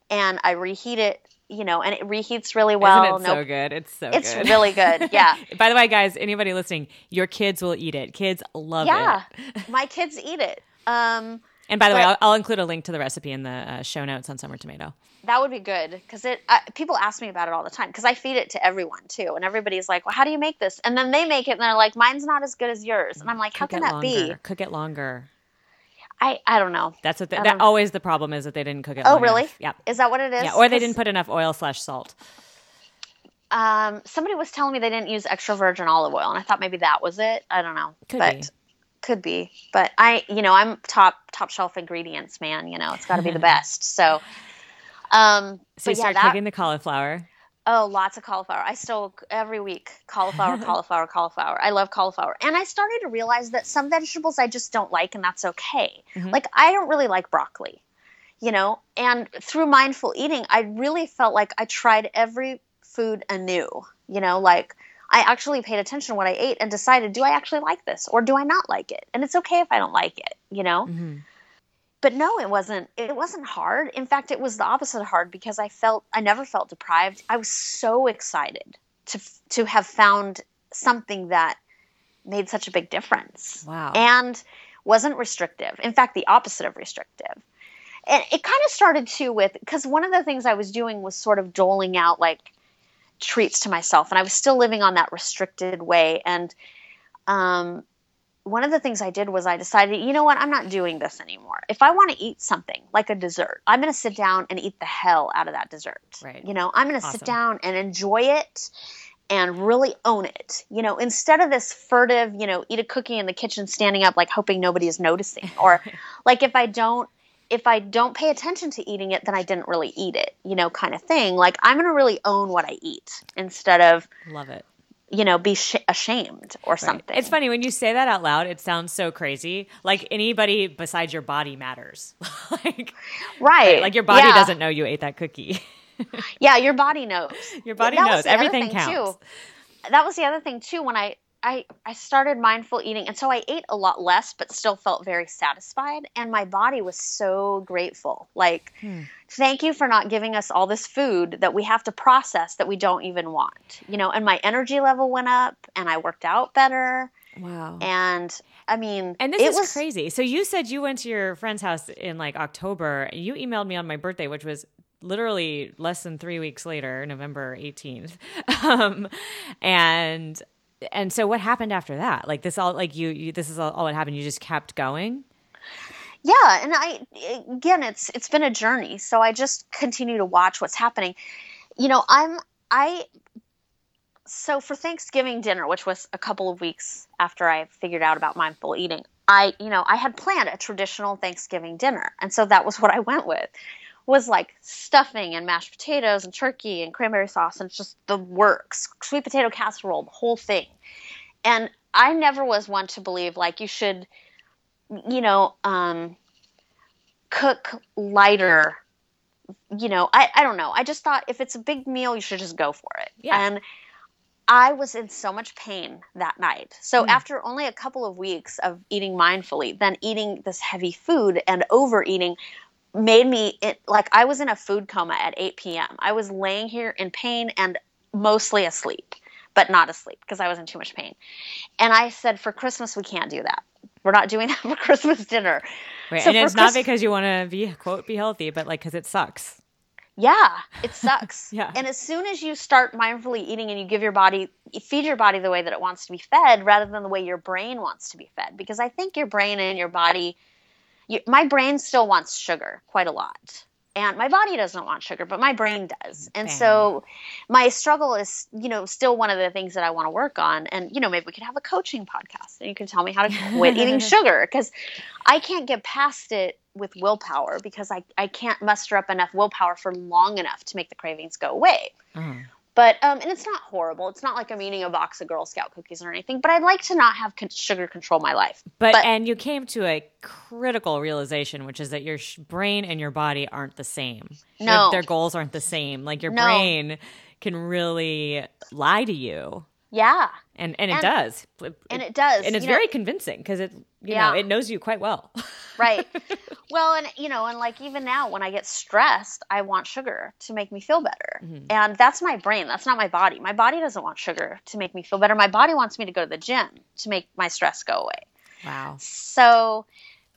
B: and I reheat it. You know, and it reheats really well.
A: Isn't it
B: no
A: so good? It's so
B: it's
A: good.
B: really good. Yeah.
A: By the way, guys, anybody listening, your kids will eat it. Kids love
B: yeah,
A: it.
B: Yeah, my kids eat it. Um,
A: And by the way, I'll, I'll include a link to the recipe in the uh, show notes on Summer Tomato.
B: that would be good because it. I, people ask me about it all the time because I feed it to everyone too, and everybody's like, "Well, how do you make this?" And then they make it, and they're like, "Mine's not as good as yours," and I'm like, "How
A: Cook
B: can
A: it
B: that
A: longer.
B: be?"
A: Cook it longer.
B: I I don't know.
A: That's what. The,
B: I
A: that
B: don't-
A: always the problem is that they didn't cook it.
B: Oh, really?
A: enough. Yeah.
B: Is that what it is?
A: Yeah, or they didn't put enough oil slash salt.
B: Um, somebody was telling me they didn't use extra virgin olive oil, and I thought maybe that was it. I don't know,
A: Could
B: but
A: be.
B: could be. But I, you know, I'm top top shelf ingredients, man. You know, it's got to be the best. So, um,
A: So you
B: yeah,
A: start
B: that,
A: cooking the cauliflower.
B: Oh, lots of cauliflower. I still every week cauliflower, cauliflower, cauliflower. I love cauliflower. And I started to realize that some vegetables I just don't like and that's okay.
A: Mhm.
B: Like I don't really like broccoli. You know, and through mindful eating, I really felt like I tried every food anew. You know, like I actually paid attention to what I ate and decided, do I actually like this or do I not like it? And it's okay if I don't like it, you know?
A: Mhm.
B: But no it wasn't it wasn't hard. In fact it was the opposite of hard because i felt i never felt deprived. I was so excited to to have found something that made such a big difference
A: Wow.
B: and wasn't restrictive. In fact the opposite of restrictive. And it kind of started too with because one of the things i was doing was sort of doling out like treats to myself and i was still living on that restricted way. And um, one of the things I did was I decided, you know what, I'm not doing this anymore. If I want to eat something like a dessert, I'm going to sit down and eat the hell out of that dessert.
A: Right.
B: You know, I'm going to
A: Awesome.
B: sit down and enjoy it and really own it. You know, instead of this furtive, you know, eat a cookie in the kitchen standing up like hoping nobody is noticing or like if I don't if I don't pay attention to eating it, then I didn't really eat it, you know, kind of thing. Like I'm going to really own what I eat instead of
A: Love it.
B: You know, be sh- ashamed or something.
A: It's funny when you say that out loud. It sounds so crazy. Like anybody besides your body matters. like,
B: right.
A: Like your body
B: Yeah.
A: doesn't know you ate that cookie.
B: Yeah, your body knows.
A: Your body
B: That
A: knows. Everything counts.
B: Too. That was the other thing too when I I I started mindful eating and so I ate a lot less but still felt very satisfied and my body was so grateful. Like
A: Hmm.
B: Thank you for not giving us all this food that we have to process that we don't even want. You know, and my energy level went up and I worked out better
A: Wow.
B: and I mean
A: And this
B: it
A: is
B: was
A: crazy. So you said you went to your friend's house in like October. You emailed me on my birthday, which was literally less than three weeks later, November 18th. Um, and and so what happened after that? Like this all like you, you this is all, all what happened. You just kept going.
B: Yeah, and I again, it's it's been a journey. So I just continue to watch what's happening. You know, I'm I. So for Thanksgiving dinner, which was a couple of weeks after I figured out about mindful eating, I you know I had planned a traditional Thanksgiving dinner, and so that was what I went with. Was like stuffing and mashed potatoes and turkey and cranberry sauce and just the works, sweet potato casserole, the whole thing. And I never was one to believe like you should you know, um, cook lighter. You know, I, I don't know. I just thought if it's a big meal, you should just go for it.
A: Yeah.
B: And I was in so much pain that night. So
A: Hmm.
B: after only a couple of weeks of eating mindfully, then eating this heavy food and overeating made me it, like I was in a food coma at 8 p.m. I was laying here in pain and mostly asleep, but not asleep because I was in too much pain. And I said, for Christmas, we can't do that. We're not doing that for Christmas dinner.
A: Right.
B: So
A: and it's not because you want to be quote be healthy, but like because it sucks.
B: Yeah, it sucks.
A: Yeah.
B: And as soon as you start mindfully eating and you give your body, you feed your body the way that it wants to be fed rather than the way your brain wants to be fed. Because I think your brain and your body, you, my brain still wants sugar quite a lot. And my body doesn't want sugar, but my brain does. And
A: Bang.
B: so my struggle is, you know, still one of the things that I want to work on. And, you know, maybe we could have a coaching podcast and you can tell me how to quit eating sugar because I can't get past it with willpower because I, I can't muster up enough willpower for long enough to make the cravings go away.
A: Uh-huh.
B: But um, and it's not horrible. It's not like I'm eating a box of Girl Scout cookies or anything. But I'd like to not have sugar control my life.
A: But,
B: But-
A: and you came to a critical realization, which is that your sh- brain and your body aren't the same. Their-
B: No.
A: their, goals aren't the same. Like your
B: No.
A: brain can really lie to you,
B: Yeah,
A: and and it
B: And-
A: does,
B: and it does.
A: and it's
B: you know,
A: very convincing because it you
B: Yeah.
A: know it knows you quite well.
B: right. Well, and you know, and like even now when I get stressed, I want sugar to make me feel better.
A: Mm-hmm.
B: And that's my brain. That's not my body. My body doesn't want sugar to make me feel better. My body wants me to go to the gym to make my stress go away.
A: wow.
B: So,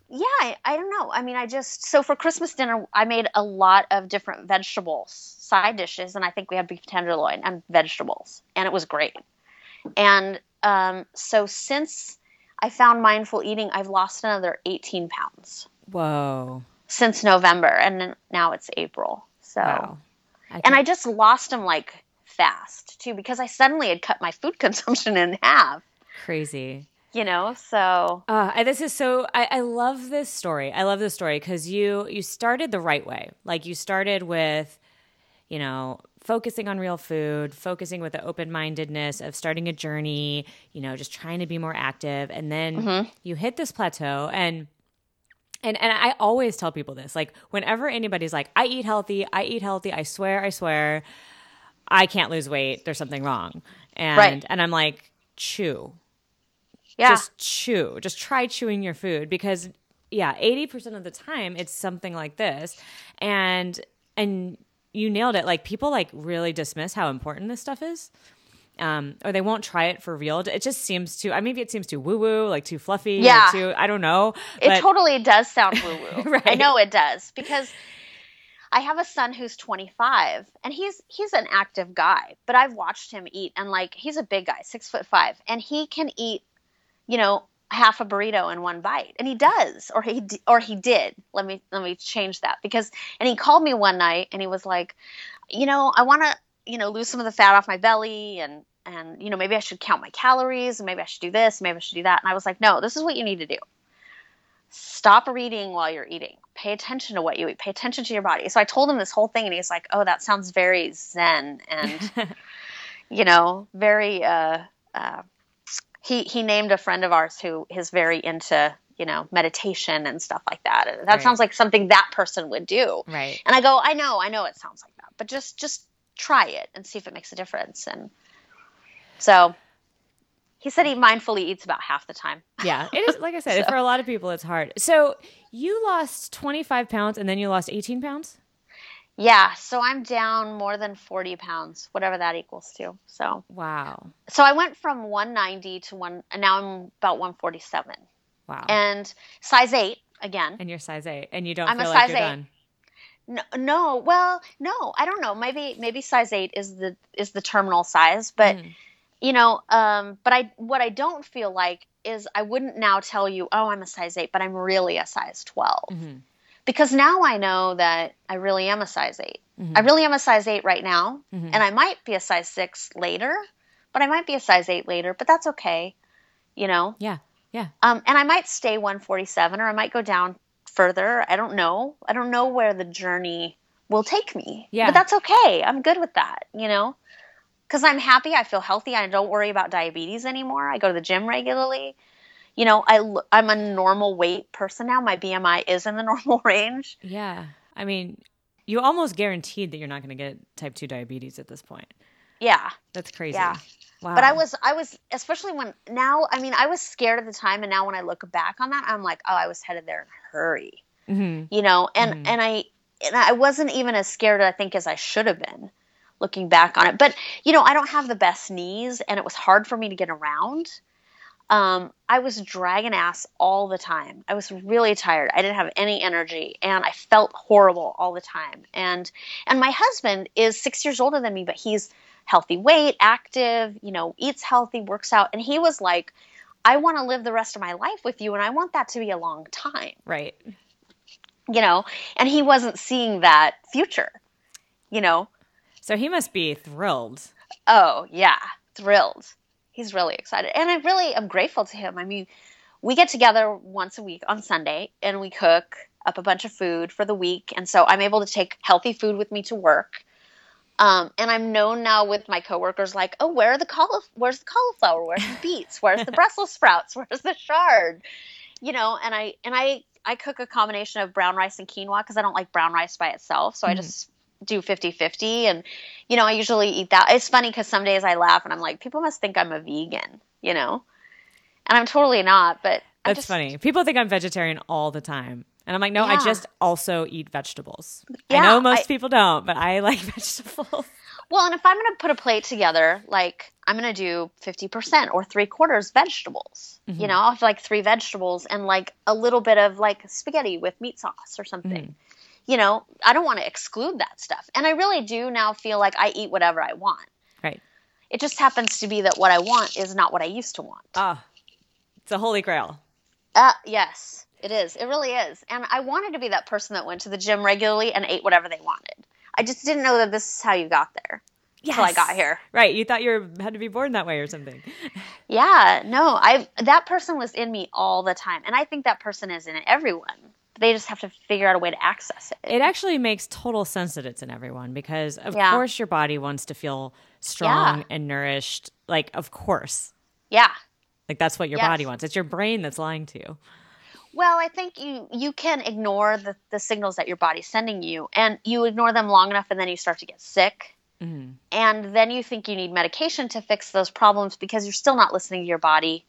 B: yeah, I, I don't know. I mean, I just so for Christmas dinner, I made a lot of different vegetables, side dishes, and I think we had beef tenderloin and vegetables, and it was great. And um, so since I found mindful eating, I've lost another 18 pounds
A: Whoa.
B: since November, and now it's April. So,
A: Wow.
B: and I just lost them like fast too because I suddenly had cut my food consumption in half.
A: crazy.
B: You know, so
A: Uh, I- this is so. I, I love this story. I love this story because you you started the right way. Like you started with, you know, focusing on real food, focusing with the open mindedness of starting a journey. You know, just trying to be more active, and then mm-hmm. you hit this plateau and. And and I always tell people this, like whenever anybody's like, I eat healthy, I eat healthy, I swear, I swear, I can't lose weight. There's something wrong. And
B: Right.
A: and I'm like, chew
B: yeah.
A: just chew just try chewing your food because yeah 80% of the time it's something like this and and you nailed it like people like really dismiss how important this stuff is um, or they won't try it for real. It just seems too. I maybe it seems too woo woo, like too fluffy. or
B: Yeah.
A: too. I don't know.
B: It
A: but-
B: totally does sound woo woo.
A: right.
B: I know it does because I have a son who's 25 and he's he's an active guy, but I've watched him eat and like he's a big guy, six foot five, and he can eat, you know, half a burrito in one bite, and he does, or he or he did. Let me let me change that because and he called me one night and he was like, you know, I want to you know lose some of the fat off my belly and and you know maybe I should count my calories and maybe I should do this, maybe I should do that, and I was like, no, this is what you need to do stop reading while you're eating. Pay attention to what you eat. Pay attention to your body. So I told him this whole thing, and he's like, "Oh, that sounds very zen." And you know, very. Uh, uh, he he named a friend of ours who is very into you know meditation and stuff like that. And that
A: Right.
B: sounds like something that person would do.
A: Right.
B: And I go, I know, I know, it sounds like that, but just just try it and see if it makes a difference. And so he said he mindfully eats about half the time.
A: Yeah, it is. Like I said, for a lot of people, it's hard. So you lost 25 pounds and then you lost 18 pounds?
B: Yeah, so I'm down more than 40 pounds, whatever that equals to. So,
A: Wow.
B: so I went from 190 to one, and now I'm about 147,
A: Wow.
B: and size eight again.
A: And you're size eight and you don't
B: I'm a
A: feel like
B: size
A: you're
B: eight.
A: done.
B: No, no, well, no, I don't know. Maybe maybe size eight is the is the terminal size, but
A: Mhm.
B: you know, um, but I what I don't feel like is I wouldn't now tell you, oh, I'm a size eight, but I'm really a size 12
A: Mhm.
B: Because now I know that I really am a size 8
A: Mhm.
B: I really am a size eight right now,
A: Mhm.
B: and I might be a size six later, but I might be a size eight later, but that's okay, you know.
A: Yeah. Yeah.
B: Um, and I might stay 147 or I might go down further. I don't know. I don't know where the journey will take me.
A: Yeah.
B: But that's okay. I'm good with that, you know? Because I'm happy. I feel healthy. I don't worry about diabetes anymore. I go to the gym regularly. You know, I I'm a normal weight person now. My BMI is in the normal range.
A: Yeah. I mean, you almost guaranteed that you're not going to get type 2 diabetes at this point.
B: Yeah.
A: That's crazy.
B: Yeah.
A: Wow.
B: But I was, I was, especially when now, I mean, I was scared at the time. And now when I look back on that, I'm like, oh, I was headed there in a hurry.
A: Mhm.
B: you know and
A: Mhm.
B: and i and i wasn't even as scared i think as i should have been looking back on it but you know i don't have the best knees and it was hard for me to get around um, i was dragging ass all the time i was really tired i didn't have any energy and i felt horrible all the time and and my husband is six years older than me but he's healthy weight active you know eats healthy works out and he was like i want to live the rest of my life with you and i want that to be a long time
A: Right.
B: you know, and he wasn't seeing that future, you know.
A: So he must be thrilled.
B: Oh, yeah, thrilled. He's really excited. And I really am grateful to him. I mean, we get together once a week on Sunday and we cook up a bunch of food for the week. And so I'm able to take healthy food with me to work. Um, and I'm known now with my coworkers, like, oh, where are the caulif- where's the cauliflower? Where's the beets? Where's the Brussels sprouts? Where's the chard? You know, and I and I I cook a combination of brown rice and quinoa because I don't like brown rice by itself. So I
A: Mhm.
B: just do 50-50 and you know, I usually eat that. It's funny because some days I laugh and I'm like, people must think I'm a vegan, you know, and I'm totally not. But
A: That's
B: just,
A: funny. People think I'm vegetarian all the time. And I'm like, no, I just also eat vegetables.
B: Yeah, I
A: know most
B: I-
A: people don't, but I like vegetables.
B: Well, and if I'm going to put a plate together, like I'm going to do 50% or three quarters vegetables.
A: Mhm.
B: You know, I'll have like three vegetables and like a little bit of like spaghetti with meat sauce or something.
A: Mhm.
B: You know, I don't want to exclude that stuff. And I really do now feel like I eat whatever I want.
A: Right.
B: It just happens to be that what I want is not what I used to want.
A: Ah, it's a holy grail.
B: Uh, yes, it is. It really is. And I wanted to be that person that went to the gym regularly and ate whatever they wanted. I just didn't know that this is how you got there until I got here.
A: Right. You thought you were, had to be born that way or something.
B: Yeah, no, I that person was in me all the time, and I think that person is in everyone. They just have to figure out a way to access it.
A: It actually makes total sense that it's in everyone because, of
B: Yeah.
A: course, your body wants to feel strong
B: Yeah.
A: and nourished. Like, of course.
B: yeah.
A: Like, that's what your
B: Yes.
A: body wants. It's your brain that's lying to you.
B: Well, I think you you can ignore the the signals that your body's sending you, and you ignore them long enough, and then you start to get sick,
A: hmm
B: and then you think you need medication to fix those problems because you're still not listening to your body,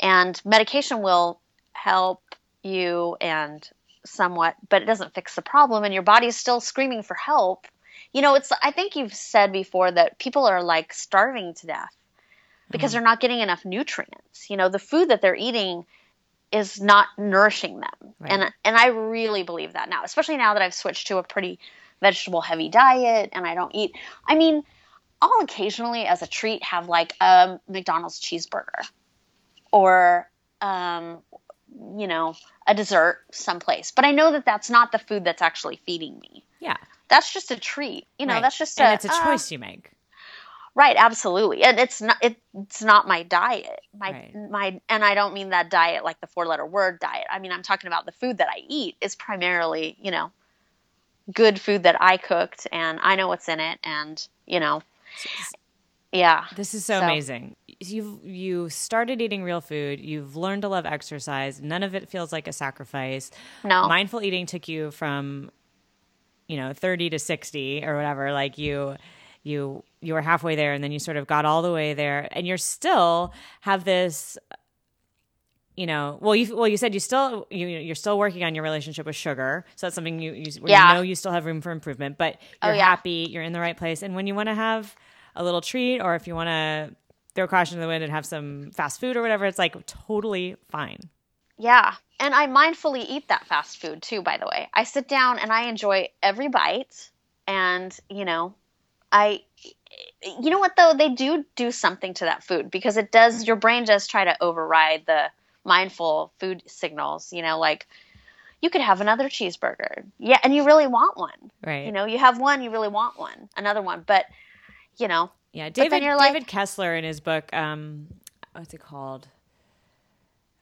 B: and medication will help you and somewhat, but it doesn't fix the problem, and your body's still screaming for help. You know, it's I think you've said before that people are like starving to death because
A: Mhm.
B: they're not getting enough nutrients. You know, the food that they're eating is not nourishing them.
A: Right.
B: And and I really believe that now, especially now that I've switched to a pretty vegetable heavy diet and I don't eat I mean, I'll occasionally as a treat have like a McDonald's cheeseburger or um you know, a dessert someplace. But I know that that's not the food that's actually feeding me.
A: Yeah.
B: That's just a treat. You know,
A: Right.
B: that's just
A: and
B: a
A: it's a
B: uh,
A: choice you make.
B: Right, absolutely. And it's not it, it's not my diet. My
A: Right.
B: my and I don't mean that diet like the four letter word diet. I mean I'm talking about the food that I eat is primarily, you know, good food that I cooked and I know what's in it and, you know, Yeah.
A: This is so,
B: So-
A: amazing. You you started eating real food. You've learned to love exercise. None of it feels like a sacrifice.
B: No.
A: Mindful eating took you from you know, 30 to 60 or whatever. Like you you you were halfway there and then you sort of got all the way there and you're still have this you know, well, you well, you said you still you you're still working on your relationship with sugar, so that's something you you, where
B: Yeah.
A: you know you still have room for improvement. But
B: Oh,
A: you're
B: yeah.
A: happy, you're in the right place, and when you want to have a little treat, or if you want to throw caution to the wind and have some fast food or whatever, it's like totally fine.
B: Yeah. And I mindfully eat that fast food too, by the way. I sit down and I enjoy every bite. And, you know, I, you know what though? They do do something to that food because it does, your brain does try to override the mindful food signals, you know, like you could have another cheeseburger. Yeah. And you really want one.
A: Right.
B: You know, you have one, you really want one, another one. But, you know,
A: Yeah, David
B: you're like-
A: David Kessler in his book, um, what's it called?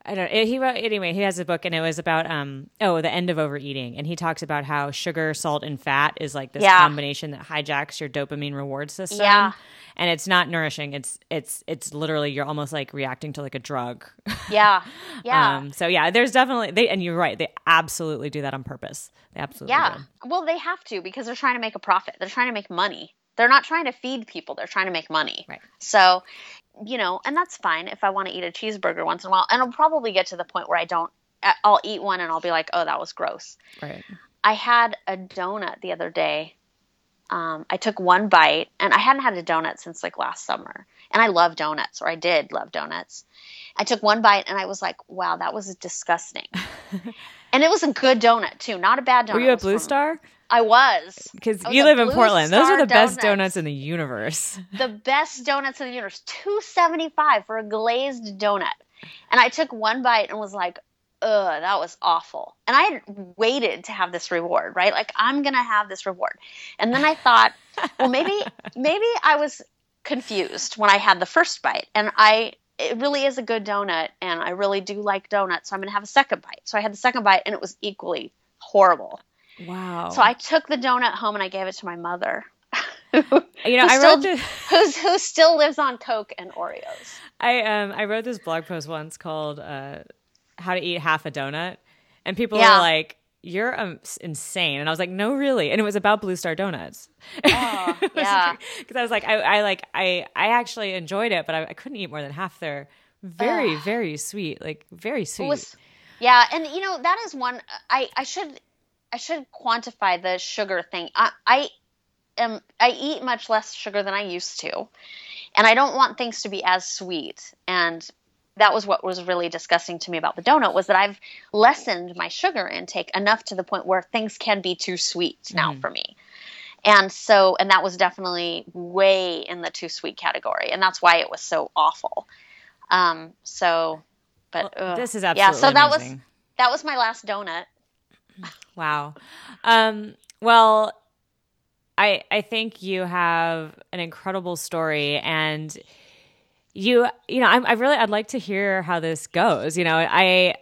A: I don't. He wrote anyway. He has a book, and it was about um oh the end of overeating, and he talks about how sugar, salt, and fat is like this
B: Yeah.
A: combination that hijacks your dopamine reward system.
B: Yeah.
A: and it's not nourishing. It's it's it's literally you're almost like reacting to like a drug.
B: yeah. Yeah.
A: um. So yeah, there's definitely they, and you're right. They absolutely do that on purpose. They absolutely
B: Yeah.
A: do.
B: Well, they have to because they're trying to make a profit. They're trying to make money. They're not trying to feed people. They're trying to make money.
A: Right.
B: So, you know, and that's fine if I want to eat a cheeseburger once in a while. And I'll probably get to the point where I don't, I'll eat one and I'll be like, oh, that was gross.
A: Right.
B: I had a donut the other day. Um, I took one bite and I hadn't had a donut since like last summer. And I love donuts, or I did love donuts. I took one bite and I was like, wow, that was disgusting. and it was a good donut too, not a bad donut.
A: Were you
B: a
A: Blue
B: from-
A: Star?
B: I was.
A: Because you live in Portland. Those are the best
B: Donuts.
A: donuts in the universe.
B: the best donuts in the universe. Two seventy five for a glazed donut. And I took one bite and was like, ugh, that was awful. And I had waited to have this reward, right? Like I'm gonna have this reward. And then I thought, well maybe maybe I was confused when I had the first bite. And I it really is a good donut and I really do like donuts, so I'm gonna have a second bite. So I had the second bite and it was equally horrible.
A: Wow.
B: So I took the donut home and I gave it to my mother.
A: you know,
B: who
A: I
B: still-
A: wrote this.
B: who's who still lives on Coke and Oreos.
A: I um I wrote this blog post once called uh "How to Eat Half a Donut," and people
B: Yeah.
A: were like, "You're um, insane," and I was like, "No, really," and it was about Blue Star Donuts.
B: Oh, yeah.
A: because I was like, I, I like I I actually enjoyed it, but I, I couldn't eat more than half. They're very very sweet, like very sweet.
B: Was, yeah, and you know that is one. I I should I should quantify the sugar thing. I I am I eat much less sugar than I used to, and I don't want things to be as sweet. And that was what was really disgusting to me about the donut was that I've lessened my sugar intake enough to the point where things can be too sweet now for me. And so, and that was definitely way in the too sweet category, and that's why it was so awful. Um, so, but
A: Well, this is absolutely yeah.
B: So that was that was my last donut.
A: Wow. Um, well, I I think you have an incredible story, and you you know I, I really I'd like to hear how this goes. You know, I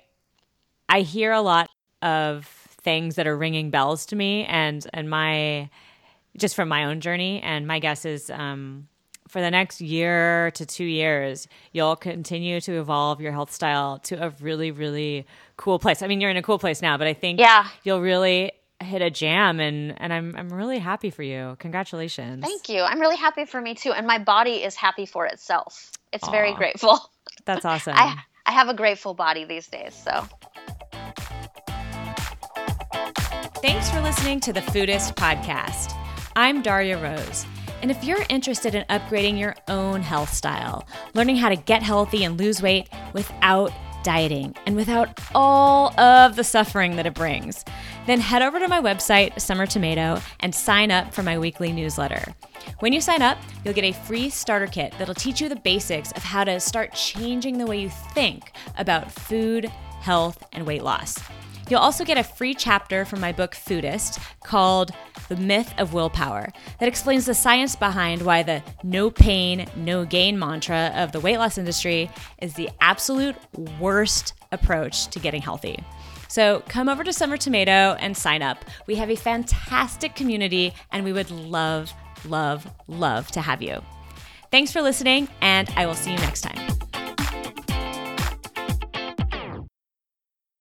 A: I hear a lot of things that are ringing bells to me, and and my just from my own journey, and my guess is. Um, for the next year to two years, you'll continue to evolve your health style to a really, really cool place. I mean, you're in a cool place now, but I think
B: Yeah.
A: you'll really hit a jam and and I'm I'm really happy for you. Congratulations.
B: Thank you. I'm really happy for me too, and my body is happy for itself. It's very grateful.
A: That's awesome.
B: I I have a grateful body these days. So
A: Thanks for listening to the Foodist podcast. I'm Darya Rose. And if you're interested in upgrading your own health style, learning how to get healthy and lose weight without dieting and without all of the suffering that it brings, then head over to my website, Summer Tomato, and sign up for my weekly newsletter. When you sign up, you'll get a free starter kit that'll teach you the basics of how to start changing the way you think about food, health, and weight loss. You'll also get a free chapter from my book Foodist called The Myth of Willpower that explains the science behind why the no pain, no gain mantra of the weight loss industry is the absolute worst approach to getting healthy. So come over to Summer Tomato and sign up. We have a fantastic community and we would love, love, love to have you. Thanks for listening, and I will see you next time.